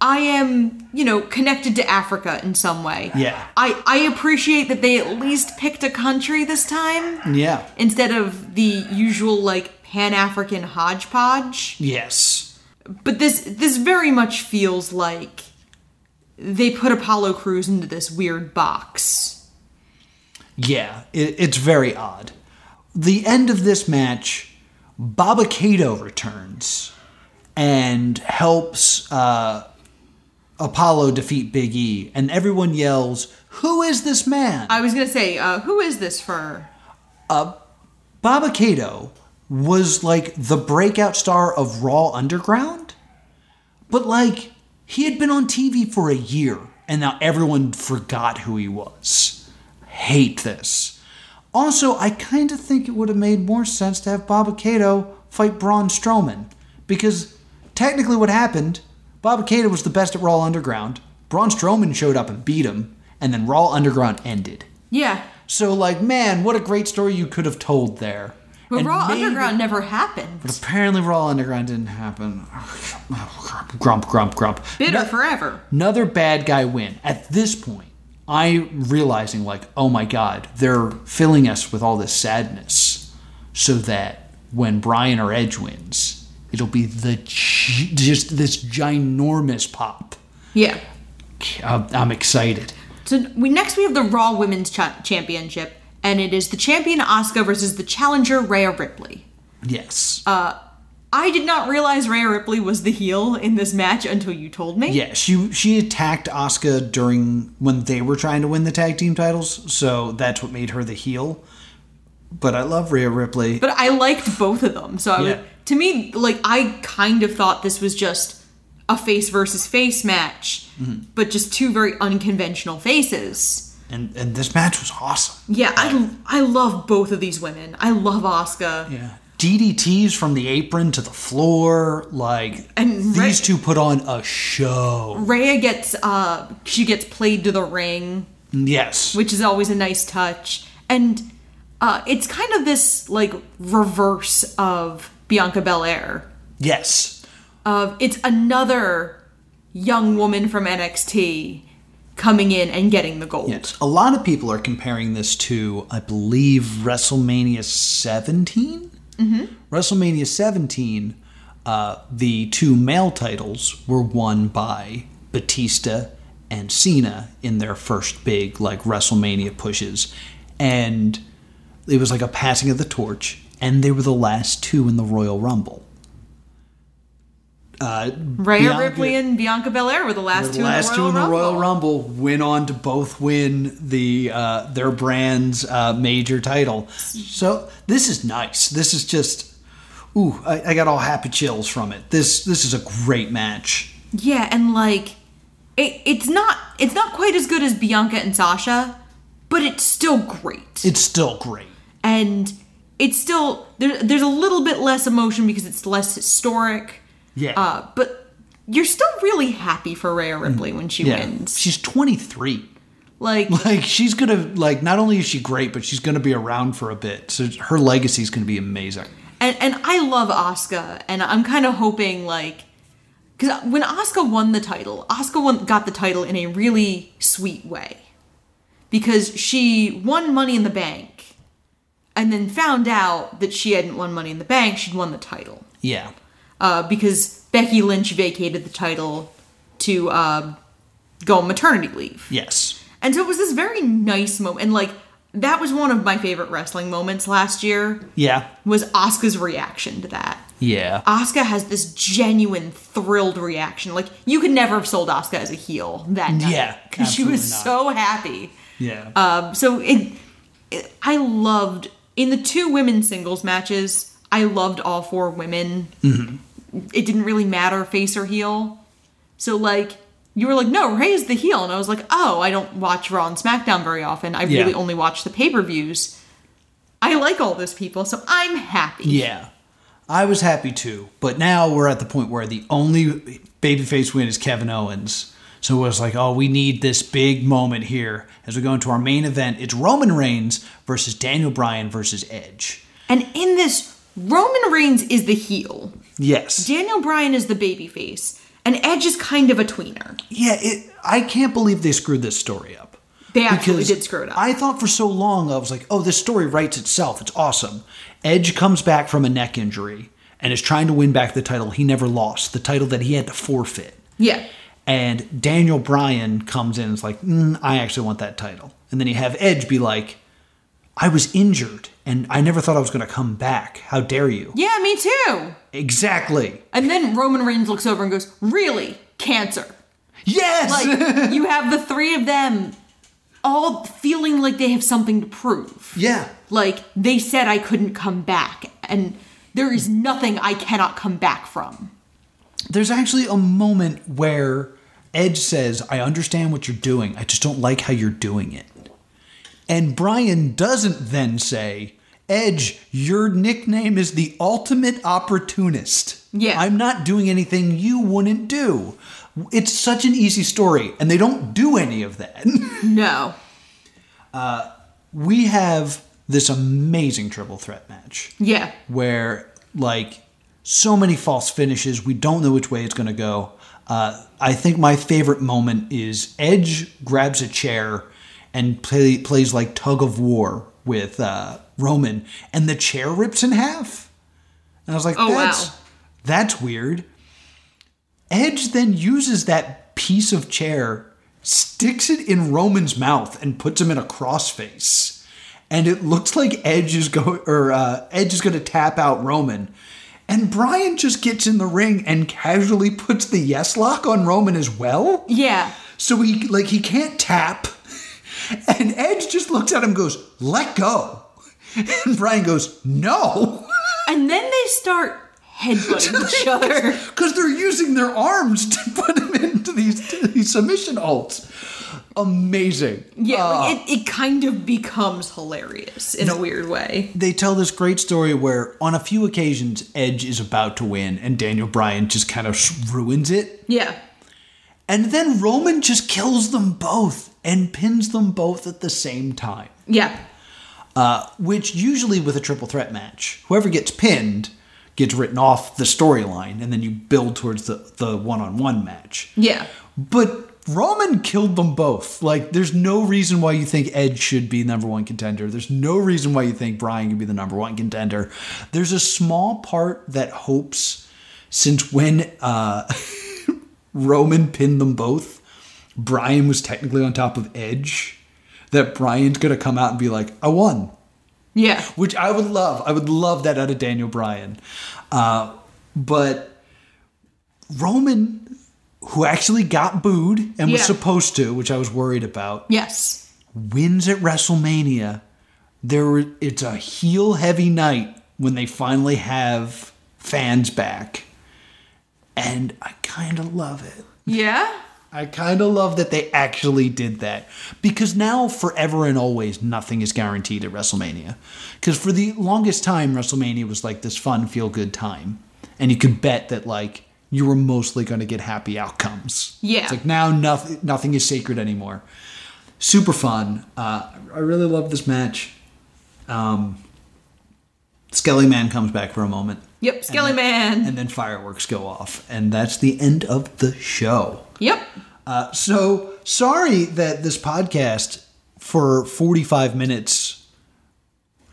I am, you know, connected to Africa in some way. Yeah. I I appreciate that they at least picked a country this time Yeah. instead of the usual like pan-african hodgepodge Yes. but this this very much feels like they put apollo crews into this weird box Yeah, it, it's very odd. The end of this match Dabba-Kato returns and helps uh, Apollo defeat Big E, and everyone yells, "Who is this man?" I was gonna say, uh, who is this for? Dabba-Kato was like the breakout star of Raw Underground, but like he had been on TV for a year and now everyone forgot who he was. Hate this. Also, I kind of think it would have made more sense to have Dabba-Kato fight Braun Strowman because technically what happened, Dabba-Kato was the best at Raw Underground. Braun Strowman showed up and beat him, and then Raw Underground ended. Yeah, So, like, man, what a great story you could have told there. but And Raw maybe- Underground never happened. But apparently, Raw Underground didn't happen. grump, grump, grump. Bitter No- forever. Another bad guy win. At this point, I realizing like, oh my god, they're filling us with all this sadness, so that when Bryan or Edge wins, it'll be the just this ginormous pop. Yeah. I'm I'm excited. So we next we have the Raw Women's cha- Championship, and it is the champion Asuka versus the challenger Rhea Ripley. Yes. Uh, I did not realize Rhea Ripley was the heel in this match until you told me. Yeah, she she attacked Asuka during when they were trying to win the tag team titles, so that's what made her the heel. But I love Rhea Ripley. But I liked both of them. So I Yeah. would, to me, like I kind of thought this was just a face versus face match, Mm-hmm. but just two very unconventional faces. and and this match was awesome. Yeah, I I love both of these women. I love Asuka. Yeah. DDTs from the apron to the floor, like And these two put on a show. Rhea gets uh she gets played to the ring. Yes. which is always a nice touch. And uh, it's kind of this like reverse of Bianca Belair. Yes. Of it's another young woman from NXT coming in and getting the gold. Yes. A lot of people are comparing this to, I believe, WrestleMania 17. Mm-hmm. WrestleMania 17, uh, the two male titles were won by Batista and Cena in their first big like WrestleMania pushes, and it was like a passing of the torch, and they were the last two in the Royal Rumble. Uh, Rhea Bianca- Ripley and Bianca Belair were the last the two last in the two in the Rumble. Royal Rumble went on to both win the uh, their brand's uh, major title. So this is nice. This is just, ooh, I, I got all happy chills from it. This this is a great match. Yeah, and like it, it's not it's not quite as good as Bianca and Sasha, but it's still great. It's still great. and it's still there, there's a little bit less emotion because it's less historic. Yeah. Uh, but you're still really happy for Rhea Ripley when she Mm. yeah. wins. She's 23. Like, Like she's gonna like not only is she great, but she's gonna be around for a bit. So her legacy is gonna be amazing. and and I love Asuka, and I'm kind of hoping like, because when Asuka won the title, Asuka won, got the title in a really sweet way, because she won Money in the Bank, and then found out that she hadn't won Money in the Bank, she'd won the title. Yeah. uh, because Becky Lynch vacated the title to uh, go on maternity leave. Yes. And so it was this very nice moment. And like, that was one of my favorite wrestling moments last year, Yeah. was Asuka's reaction to that. Yeah. Asuka has this genuine, thrilled reaction. Like, you could never have sold Asuka as a heel that night. Yeah, Because she was absolutely so happy. Yeah. Um, so it, it, I loved in the two women's singles matches. I loved all four women. Mm-hmm. It didn't really matter face or heel. So like you were like, no, Ray's the heel, and I was like, oh, I don't watch Raw and SmackDown very often. I Yeah. really only watch the pay per views. I like all those people, so I'm happy. Yeah. I was happy too. But now we're at the point where the only babyface win is Kevin Owens. So it was like, oh, we need this big moment here as we go into our main event. It's Roman Reigns versus Daniel Bryan versus Edge. And in this, Roman Reigns is the heel. Yes. Daniel Bryan is the babyface, and Edge is kind of a tweener. Yeah, it, I can't believe they screwed this story up. They actually Because did screw it up. I thought for so long I was like, oh, this story writes itself. It's awesome. Edge comes back from a neck injury and is trying to win back the title he never lost, the title that he had to forfeit. yeah. And Daniel Bryan comes in and is like, mm, I actually want that title. And then you have Edge be like, I was injured and I never thought I was going to come back. How dare you? Yeah, me too. Exactly. And then Roman Reigns looks over and goes, Really? Cancer. Yes! Like, you have the three of them all feeling like they have something to prove. yeah. Like, they said I couldn't come back, and there is nothing I cannot come back from. There's actually a moment where Edge says, I understand what you're doing. I just don't like how you're doing it. And Bryan doesn't then say, Edge, your nickname is the ultimate opportunist. Yeah. I'm not doing anything you wouldn't do. It's such an easy story, and they don't do any of that. No. Uh, we have this amazing triple threat match Yeah. where, like, so many false finishes. We don't know which way it's going to go. Uh, I think my favorite moment is Edge grabs a chair and play, plays like tug of war with uh, Roman, and the chair rips in half. And I was like, Oh, that's, wow. that's weird. Edge then uses that piece of chair, sticks it in Roman's mouth, and puts him in a crossface. And it looks like Edge is going, or uh, Edge is going to tap out Roman. And Bryan just gets in the ring and casually puts the yes lock on Roman as well. Yeah. So he like he can't tap. And Edge just looks at him and goes, let go. And Bryan goes, no. And then they start headbutting each other. Because they're using their arms to put him into these, these submission holds. Amazing. Yeah, Uh, like it, it kind of becomes hilarious in a weird way. they tell this great story where on a few occasions Edge is about to win and Daniel Bryan just kind of ruins it. Yeah. And then Roman just kills them both and pins them both at the same time. Yeah. Uh, which usually with a triple threat match, whoever gets pinned gets written off the storyline and then you build towards the, the one-on-one match. Yeah. But Roman killed them both. Like, there's no reason why you think Edge should be number one contender. There's no reason why you think Bryan could be the number one contender. There's a small part that hopes, since when uh, Roman pinned them both, Bryan was technically on top of Edge, that Bryan's going to come out and be like, I won Yeah. which I would love. I would love that out of Daniel Bryan. Uh, but Roman, who actually got booed and was supposed to, which I was worried about, Yes. wins at WrestleMania. There, were- it's a heel heavy night when they finally have fans back, and I kind of love it. Yeah. I kind of love that they actually did that because now, forever and always, nothing is guaranteed at WrestleMania. Because for the longest time, WrestleMania was like this fun, feel good time, and you could bet that like you were mostly going to get happy outcomes. Yeah. it's like now nothing, nothing is sacred anymore. Super fun. Uh, I really love this match. Um, Skelly Man comes back for a moment. Yep. Skelly Man. And then fireworks go off, and that's the end of the show. yep. Uh, so sorry that this podcast for 45 minutes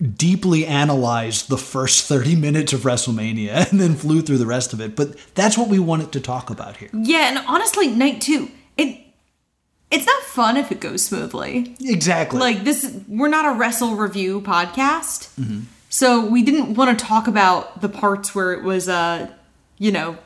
deeply analyzed the first 30 minutes of WrestleMania and then flew through the rest of it, but that's what we wanted to talk about here. Yeah, and honestly, night two, it it's not fun if it goes smoothly. Exactly. Like this, we're not a wrestle review podcast, so we didn't want to talk about the parts where it was, uh, you know,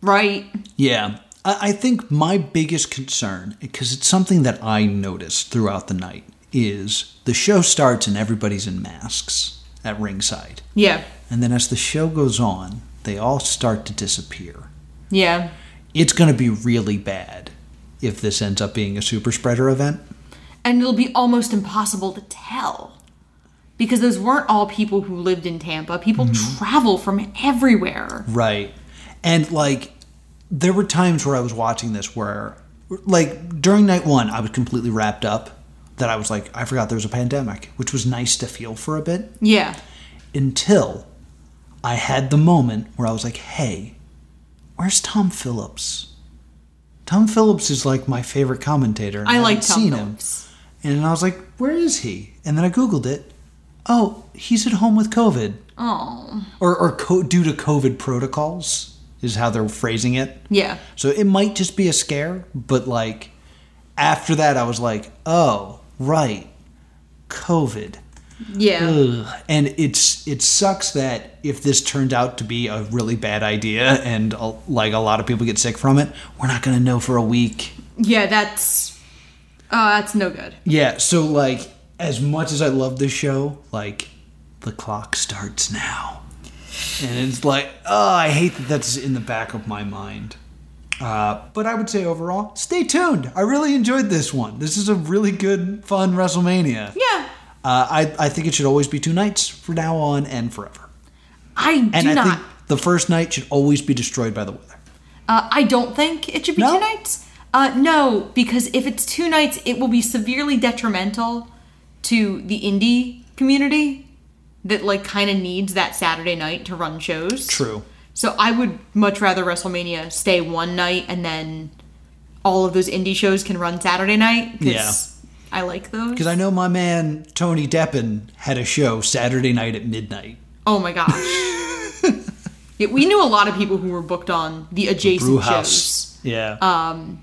right. Yeah. I I think my biggest concern, because it's something that I noticed throughout the night, is the show starts and everybody's in masks at ringside. Yeah, And then as the show goes on, they all start to disappear. yeah, It's going to be really bad if this ends up being a super spreader event. and it'll be almost impossible to tell because those weren't all people who lived in Tampa. People mm-hmm. travel from everywhere. Right. And like, there were times where I was watching this where, like, during night one, I was completely wrapped up that I was like, I forgot there was a pandemic, which was nice to feel for a bit Yeah, until I had the moment where I was like, hey, where's Tom Phillips? Tom Phillips is like my favorite commentator. and I like Tom seen Phillips. him. And I was like, where is he? And then I Googled it. Oh, he's at home with COVID. Oh, Or, or co- due to COVID protocols, is how they're phrasing it. yeah, So it might just be a scare, but like after that, I was like, oh, right. COVID. Yeah. Ugh. And it's it sucks that if this turned out to be a really bad idea and uh, like a lot of people get sick from it, we're not going to know for a week. Yeah, that's uh that's no good. Yeah, so like as much as I love this show, like the clock starts now. And it's like, oh, I hate that that's in the back of my mind. Uh, but I would say overall, stay tuned. I really enjoyed this one. This is a really good, fun WrestleMania. Yeah. Uh, I, I think it should always be two nights from now on and forever. I do And I not think the first night should always be destroyed by the weather. Uh, I don't think it should be No? two nights. Uh, no, because if it's two nights, it will be severely detrimental to the indie community that like kind of needs that Saturday night to run shows. True. So I would much rather WrestleMania stay one night and then all of those indie shows can run Saturday night. Yeah. I like those. Because I know my man Tony Deppen had a show Saturday night at midnight. Oh my gosh. yeah, we knew a lot of people who were booked on the adjacent shows. Yeah. Um,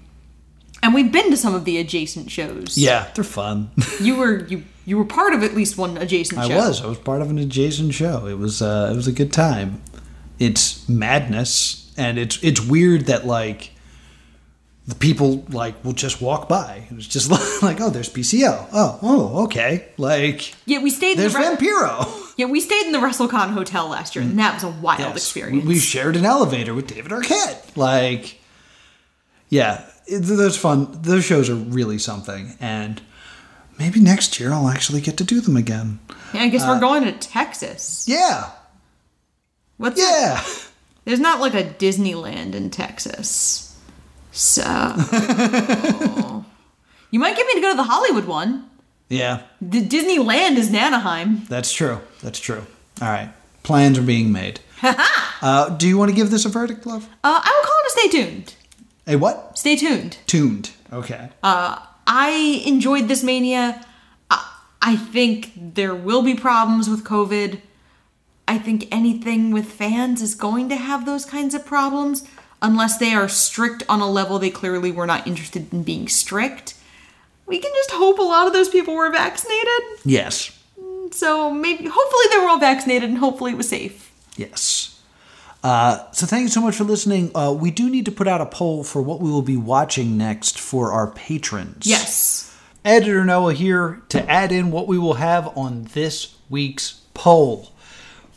and we've been to some of the adjacent shows. yeah, they're fun. You were you you were part of at least one adjacent I show. was. I was part of an adjacent show. It was uh, it was a good time. It's madness, and it's it's weird that like the people like will just walk by. It's just like, oh, there's PCO. Oh, oh, okay. Like Yeah, we stayed. there's in the Re- Vampiro. Yeah, we stayed in the WrestleCon hotel last year, and that was a wild Yes. experience. We shared an elevator with David Arquette. Like, yeah, it, those fun. Those shows are really something, and maybe next year I'll actually get to do them again. yeah, I guess uh, we're going to Texas. Yeah, What's yeah. There's not like a Disneyland in Texas, so you might get me to go to the Hollywood one. Yeah, The Disneyland is in Anaheim. that's true. That's true. All right, plans are being made. uh, do you want to give this a verdict, love? Uh, I would call it a stay tuned. A what? Stay tuned. Tuned. Okay. Uh, I enjoyed this mania. I, I think there will be problems with COVID. I think anything with fans is going to have those kinds of problems unless they are strict on a level they clearly were not interested in being strict. We can just hope a lot of those people were vaccinated. yes. So maybe, hopefully, they were all vaccinated and hopefully it was safe. Yes. Uh, so thank you so much for listening. Uh, we do need to put out a poll for what we will be watching next for our patrons. Yes. Editor Noah here to add in what we will have on this week's poll.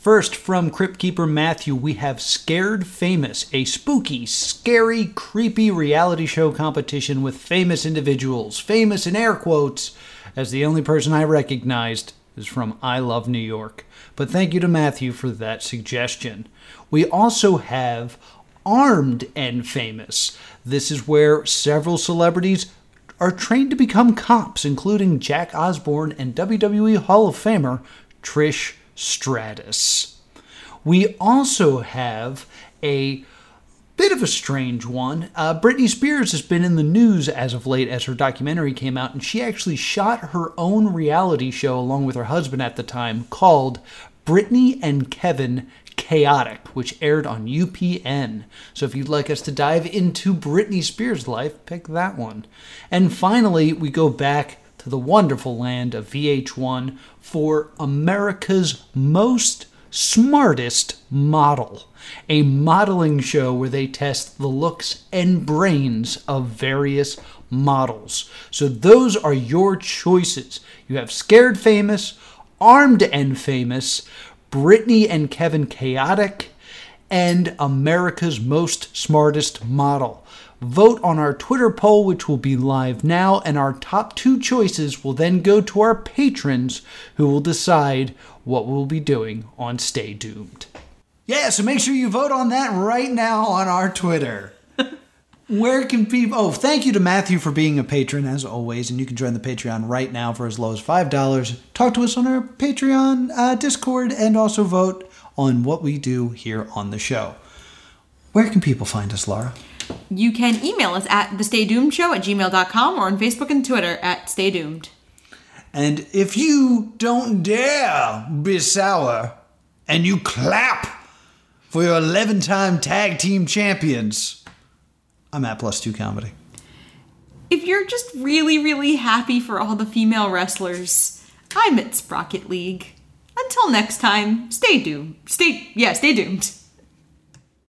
First, from Crypt Keeper Matthew, we have Scared Famous, a spooky, scary, creepy reality show competition with famous individuals. Famous in air quotes, as the only person I recognized is from I Love New York. But thank you to Matthew for that suggestion. We also have Armed and Famous. This is where several celebrities are trained to become cops, including Jack Osbourne and WWE Hall of Famer Trish Stratus. We also have a bit of a strange one. Uh, Britney Spears has been in the news as of late as her documentary came out, and she actually shot her own reality show along with her husband at the time called Britney and Kevin Chaotic, which aired on UPN. So if you'd like us to dive into Britney Spears' life, pick that one. And finally, we go back the wonderful land of VH1 for America's most smartest model, a modeling show where they test the looks and brains of various models. So those are your choices. You have Scared Famous, Armed and Famous, Britney and Kevin Chaotic, and America's Most Smartest Model. Vote on our Twitter poll, which will be live now, and our top two choices will then go to our patrons who will decide what we'll be doing on Stay Doomed. Yeah, so make sure you vote on that right now on our Twitter. Where can people? Oh, thank you to Matthew for being a patron as always, and you can join the Patreon right now for as low as five dollars. Talk to us on our Patreon uh, Discord, and also vote on what we do here on the show. Where can people find us, Laura? You can email us at the Stay Doomed Show at gmail.com or on Facebook and Twitter at Stay Doomed. And if you don't dare be sour, and you clap for your eleven-time tag team champions, I'm at plus two comedy. If you're just really, really happy for all the female wrestlers I'm at Sprocket League. Until next time, stay doomed. Stay, yeah, stay doomed.